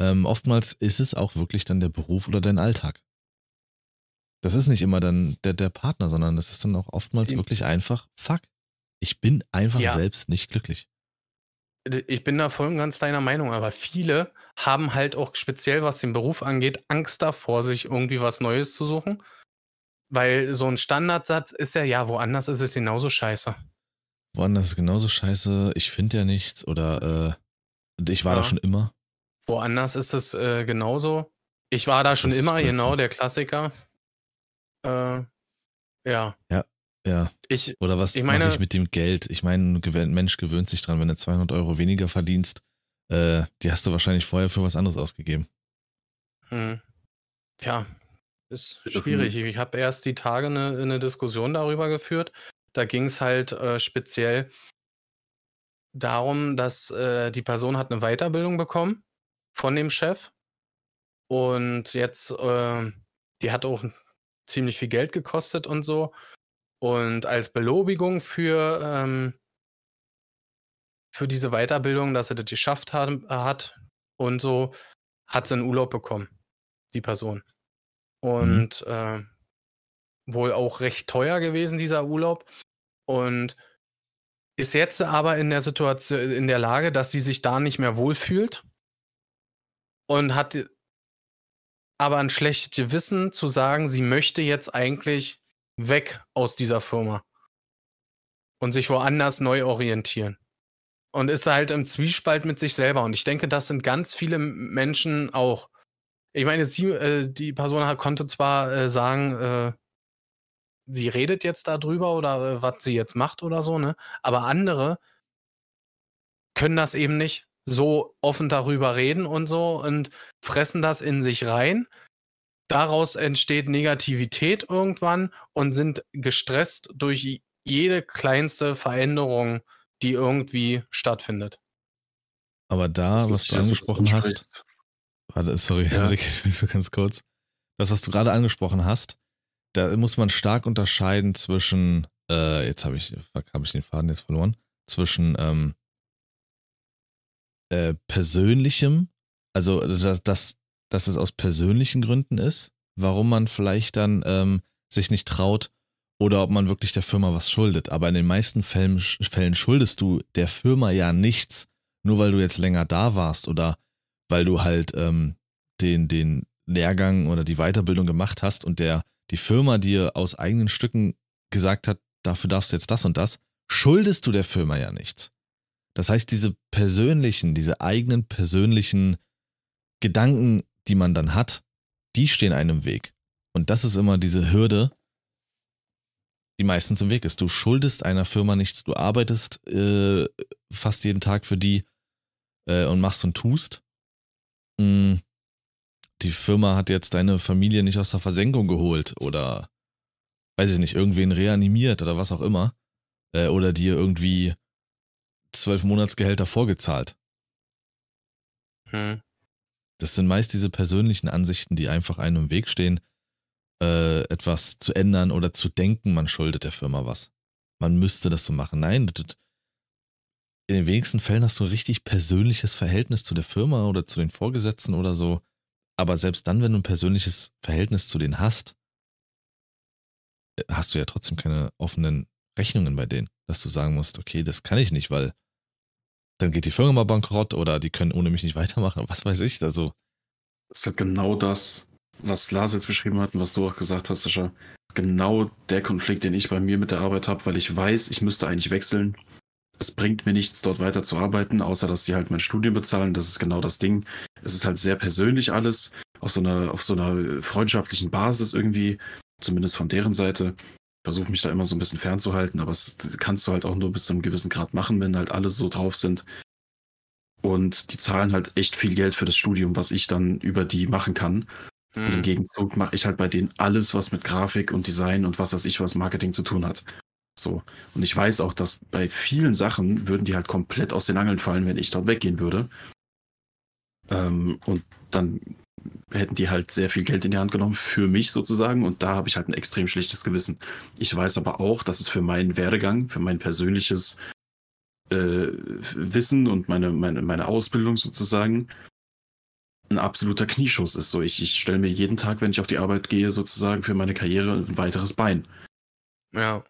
Ähm, oftmals ist es auch wirklich dann der Beruf oder dein Alltag. Das ist nicht immer dann der, der Partner, sondern es ist dann auch oftmals wirklich einfach, fuck, ich bin einfach Ja. selbst nicht glücklich. Ich bin da voll und ganz deiner Meinung, aber viele haben halt auch speziell, was den Beruf angeht, Angst davor, sich irgendwie was Neues zu suchen. Weil so ein Standardsatz ist ja, ja, woanders ist es genauso scheiße. Woanders ist genauso scheiße, ich finde ja nichts oder äh, ich war Ja. da schon immer. Woanders ist es äh, genauso. Ich war da schon Das immer, Blödsinn. genau, der Klassiker. Äh, ja. Ja, Ich, Oder was Ich mache meine- ich mit dem Geld? Ich meine, ein Mensch gewöhnt sich dran, wenn du 200 Euro weniger verdienst, äh, die hast du wahrscheinlich vorher für was anderes ausgegeben. hm, tja, ist schwierig. Ich habe erst die Tage eine, eine Diskussion darüber geführt. Da ging es halt äh, speziell darum, dass äh, die Person hat eine Weiterbildung bekommen von dem Chef. Und jetzt, äh, die hat auch ziemlich viel Geld gekostet und so. Und als Belobigung für, ähm, für diese Weiterbildung, dass sie das geschafft hat, hat und so, hat sie einen Urlaub bekommen, die Person. Und äh, wohl auch recht teuer gewesen, dieser Urlaub. Und ist jetzt aber in der Situation, in der Lage, dass sie sich da nicht mehr wohlfühlt und hat aber ein schlechtes Gewissen zu sagen, sie möchte jetzt eigentlich weg aus dieser Firma und sich woanders neu orientieren. und ist halt im Zwiespalt mit sich selber. Und ich denke, das sind ganz viele Menschen auch. Ich meine, sie, äh, die Person konnte zwar äh, sagen, äh, sie redet jetzt darüber oder äh, was sie jetzt macht oder so, ne? Aber andere können das eben nicht so offen darüber reden und so und fressen das in sich rein. Daraus entsteht Negativität irgendwann und sind gestresst durch jede kleinste Veränderung, die irgendwie stattfindet. Aber da, Das was du das angesprochen hast, warte, sorry, Ja. Henrik, so ganz kurz. Das, was du gerade angesprochen hast, da muss man stark unterscheiden zwischen, äh, jetzt habe ich, fuck, habe ich den Faden jetzt verloren, zwischen ähm, äh, persönlichem, also dass, dass, dass es aus persönlichen Gründen ist, warum man vielleicht dann ähm, sich nicht traut oder ob man wirklich der Firma was schuldet. Aber in den meisten Fällen, Fällen schuldest du der Firma ja nichts, nur weil du jetzt länger da warst oder weil du halt ähm, den, den Lehrgang oder die Weiterbildung gemacht hast und der die Firma dir aus eigenen Stücken gesagt hat, dafür darfst du jetzt das und das, schuldest du der Firma ja nichts. Das heißt, diese persönlichen, diese eigenen persönlichen Gedanken, die man dann hat, die stehen einem im Weg. Und das ist immer diese Hürde, die meistens im Weg ist. Du schuldest einer Firma nichts, du arbeitest äh, fast jeden Tag für die äh, und machst und tust. Mm, die Firma hat jetzt deine Familie nicht aus der Versenkung geholt oder weiß ich nicht, irgendwen reanimiert oder was auch immer. Äh, oder dir irgendwie zwölf Monatsgehälter vorgezahlt. Hm. Das sind meist diese persönlichen Ansichten, die einfach einem im Weg stehen, äh, etwas zu ändern oder zu denken, man schuldet der Firma was. Man müsste das so machen. Nein, das- in den wenigsten Fällen hast du ein richtig persönliches Verhältnis zu der Firma oder zu den Vorgesetzten oder so. Aber selbst dann, wenn du ein persönliches Verhältnis zu denen hast, äh, hast du ja trotzdem keine offenen Rechnungen bei denen, dass du sagen musst, okay, das kann ich nicht, weil dann geht die Firma mal bankrott oder die können ohne mich nicht weitermachen. Was weiß ich, also Das ist halt genau das, was Lars jetzt beschrieben hat und was du auch gesagt hast, Sascha. Genau der Konflikt, den ich bei mir mit der Arbeit habe, weil ich weiß, ich müsste eigentlich wechseln. Es bringt mir nichts, dort weiter zu arbeiten, außer dass die halt mein Studium bezahlen. Das ist genau das Ding. Es ist halt sehr persönlich alles, auf so einer, auf so einer freundschaftlichen Basis irgendwie, zumindest von deren Seite. Ich versuche mich da immer so ein bisschen fernzuhalten, aber das kannst du halt auch nur bis zu einem gewissen Grad machen, wenn halt alle so drauf sind. Und die zahlen halt echt viel Geld für das Studium, was ich dann über die machen kann. Und im Hm. Gegenzug mache ich halt bei denen alles, was mit Grafik und Design und was weiß ich, was Marketing zu tun hat. So. Und ich weiß auch, dass bei vielen Sachen würden die halt komplett aus den Angeln fallen, wenn ich dort weggehen würde. Ähm, und dann hätten die halt sehr viel Geld in die Hand genommen für mich sozusagen. Und da habe ich halt ein extrem schlechtes Gewissen. Ich weiß aber auch, dass es für meinen Werdegang, für mein persönliches äh, Wissen und meine, meine, meine Ausbildung sozusagen ein absoluter Knieschuss ist. So, ich, ich stelle mir jeden Tag, wenn ich auf die Arbeit gehe, sozusagen für meine Karriere ein weiteres Bein. Ja.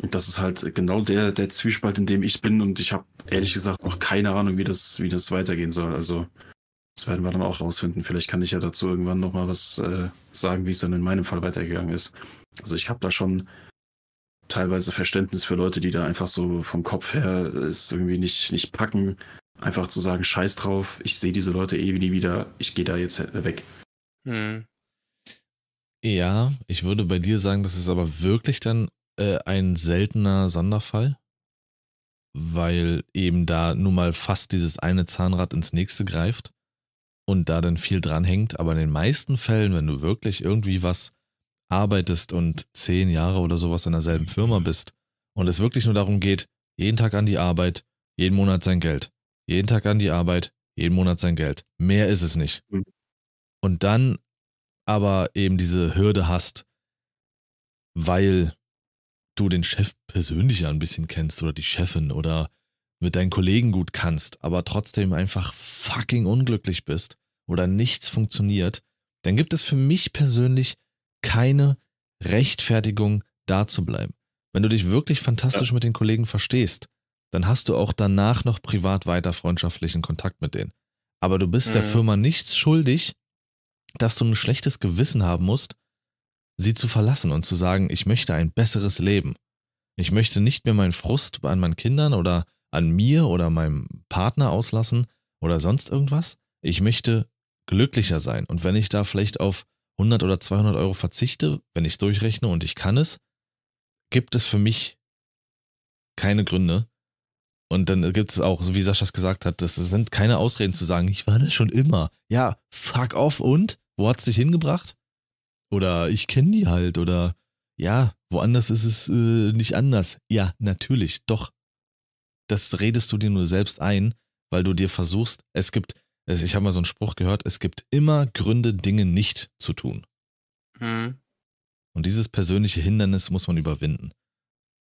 Und das ist halt genau der, der Zwiespalt, in dem ich bin. Und ich habe ehrlich gesagt noch keine Ahnung, wie das, wie das weitergehen soll. Also, das werden wir dann auch rausfinden. Vielleicht kann ich ja dazu irgendwann nochmal was äh, sagen, wie es dann in meinem Fall weitergegangen ist. Also, ich habe da schon teilweise Verständnis für Leute, die da einfach so vom Kopf her es irgendwie nicht, nicht packen. Einfach zu sagen, scheiß drauf, ich sehe diese Leute eh nie wieder, ich gehe da jetzt weg. Hm. Ja, ich würde bei dir sagen, das ist aber wirklich dann äh, ein seltener Sonderfall, weil eben da nun mal fast dieses eine Zahnrad ins nächste greift und da dann viel dranhängt. Aber in den meisten Fällen, wenn du wirklich irgendwie was arbeitest und zehn Jahre oder sowas in derselben Firma bist und es wirklich nur darum geht, jeden Tag an die Arbeit, jeden Monat sein Geld, jeden Tag an die Arbeit, jeden Monat sein Geld. Mehr ist es nicht. Mhm. Und dann aber eben diese Hürde hast, weil du den Chef persönlich ja ein bisschen kennst oder die Chefin oder mit deinen Kollegen gut kannst, aber trotzdem einfach fucking unglücklich bist oder nichts funktioniert, dann gibt es für mich persönlich keine Rechtfertigung, da zu bleiben. Wenn du dich wirklich fantastisch mit den Kollegen verstehst, dann hast du auch danach noch privat weiter freundschaftlichen Kontakt mit denen. Aber du bist der Mhm. Firma nichts schuldig, dass du ein schlechtes Gewissen haben musst, sie zu verlassen und zu sagen, ich möchte ein besseres Leben. Ich möchte nicht mehr meinen Frust an meinen Kindern oder an mir oder meinem Partner auslassen oder sonst irgendwas. Ich möchte glücklicher sein. Und wenn ich da vielleicht auf 100 oder 200 Euro verzichte, wenn ich es durchrechne und ich kann es, gibt es für mich keine Gründe. Und dann gibt es auch, so wie Sascha es gesagt hat, das sind keine Ausreden zu sagen, ich war das schon immer. Ja, fuck off und? Wo hat es dich hingebracht? Oder ich kenne die halt. Oder ja, woanders ist es äh, nicht anders. Ja, natürlich, doch. Das redest du dir nur selbst ein, weil du dir versuchst, es gibt, ich habe mal so einen Spruch gehört, es gibt immer Gründe, Dinge nicht zu tun. Hm. Und dieses persönliche Hindernis muss man überwinden.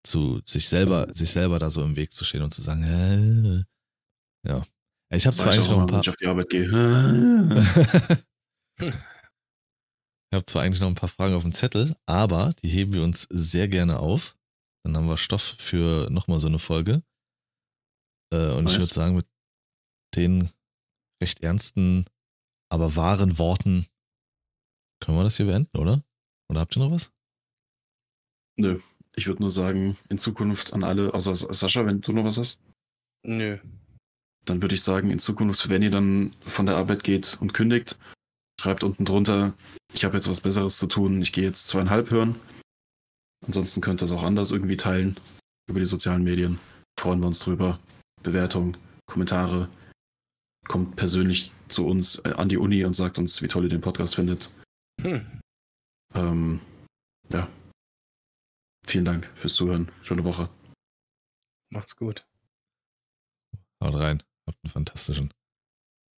Zu sich selber, sich selber da so im Weg zu stehen und zu sagen, äh, ja. Ich habe zwar ich eigentlich noch ein paar. ich auf die Arbeit gehe. Ich habe zwar eigentlich noch ein paar Fragen auf dem Zettel, aber die heben wir uns sehr gerne auf. Dann haben wir Stoff für nochmal so eine Folge. Äh, und ich würde sagen, mit den recht ernsten, aber wahren Worten können wir das hier beenden, oder? Oder habt ihr noch was? Nö. Ich würde nur sagen, in Zukunft an alle, außer Sascha, wenn du noch was hast, Nö. dann würde ich sagen, in Zukunft, wenn ihr dann von der Arbeit geht und kündigt, schreibt unten drunter, ich habe jetzt was Besseres zu tun, ich gehe jetzt zweieinhalb hören. Ansonsten könnt ihr es auch anders irgendwie teilen über die sozialen Medien. Freuen wir uns drüber. Bewertung, Kommentare. Kommt persönlich zu uns äh, an die Uni und sagt uns, wie toll ihr den Podcast findet. Hm. Ähm, ja. Vielen Dank fürs Zuhören. Schöne Woche. Macht's gut. Haut rein. Habt einen fantastischen.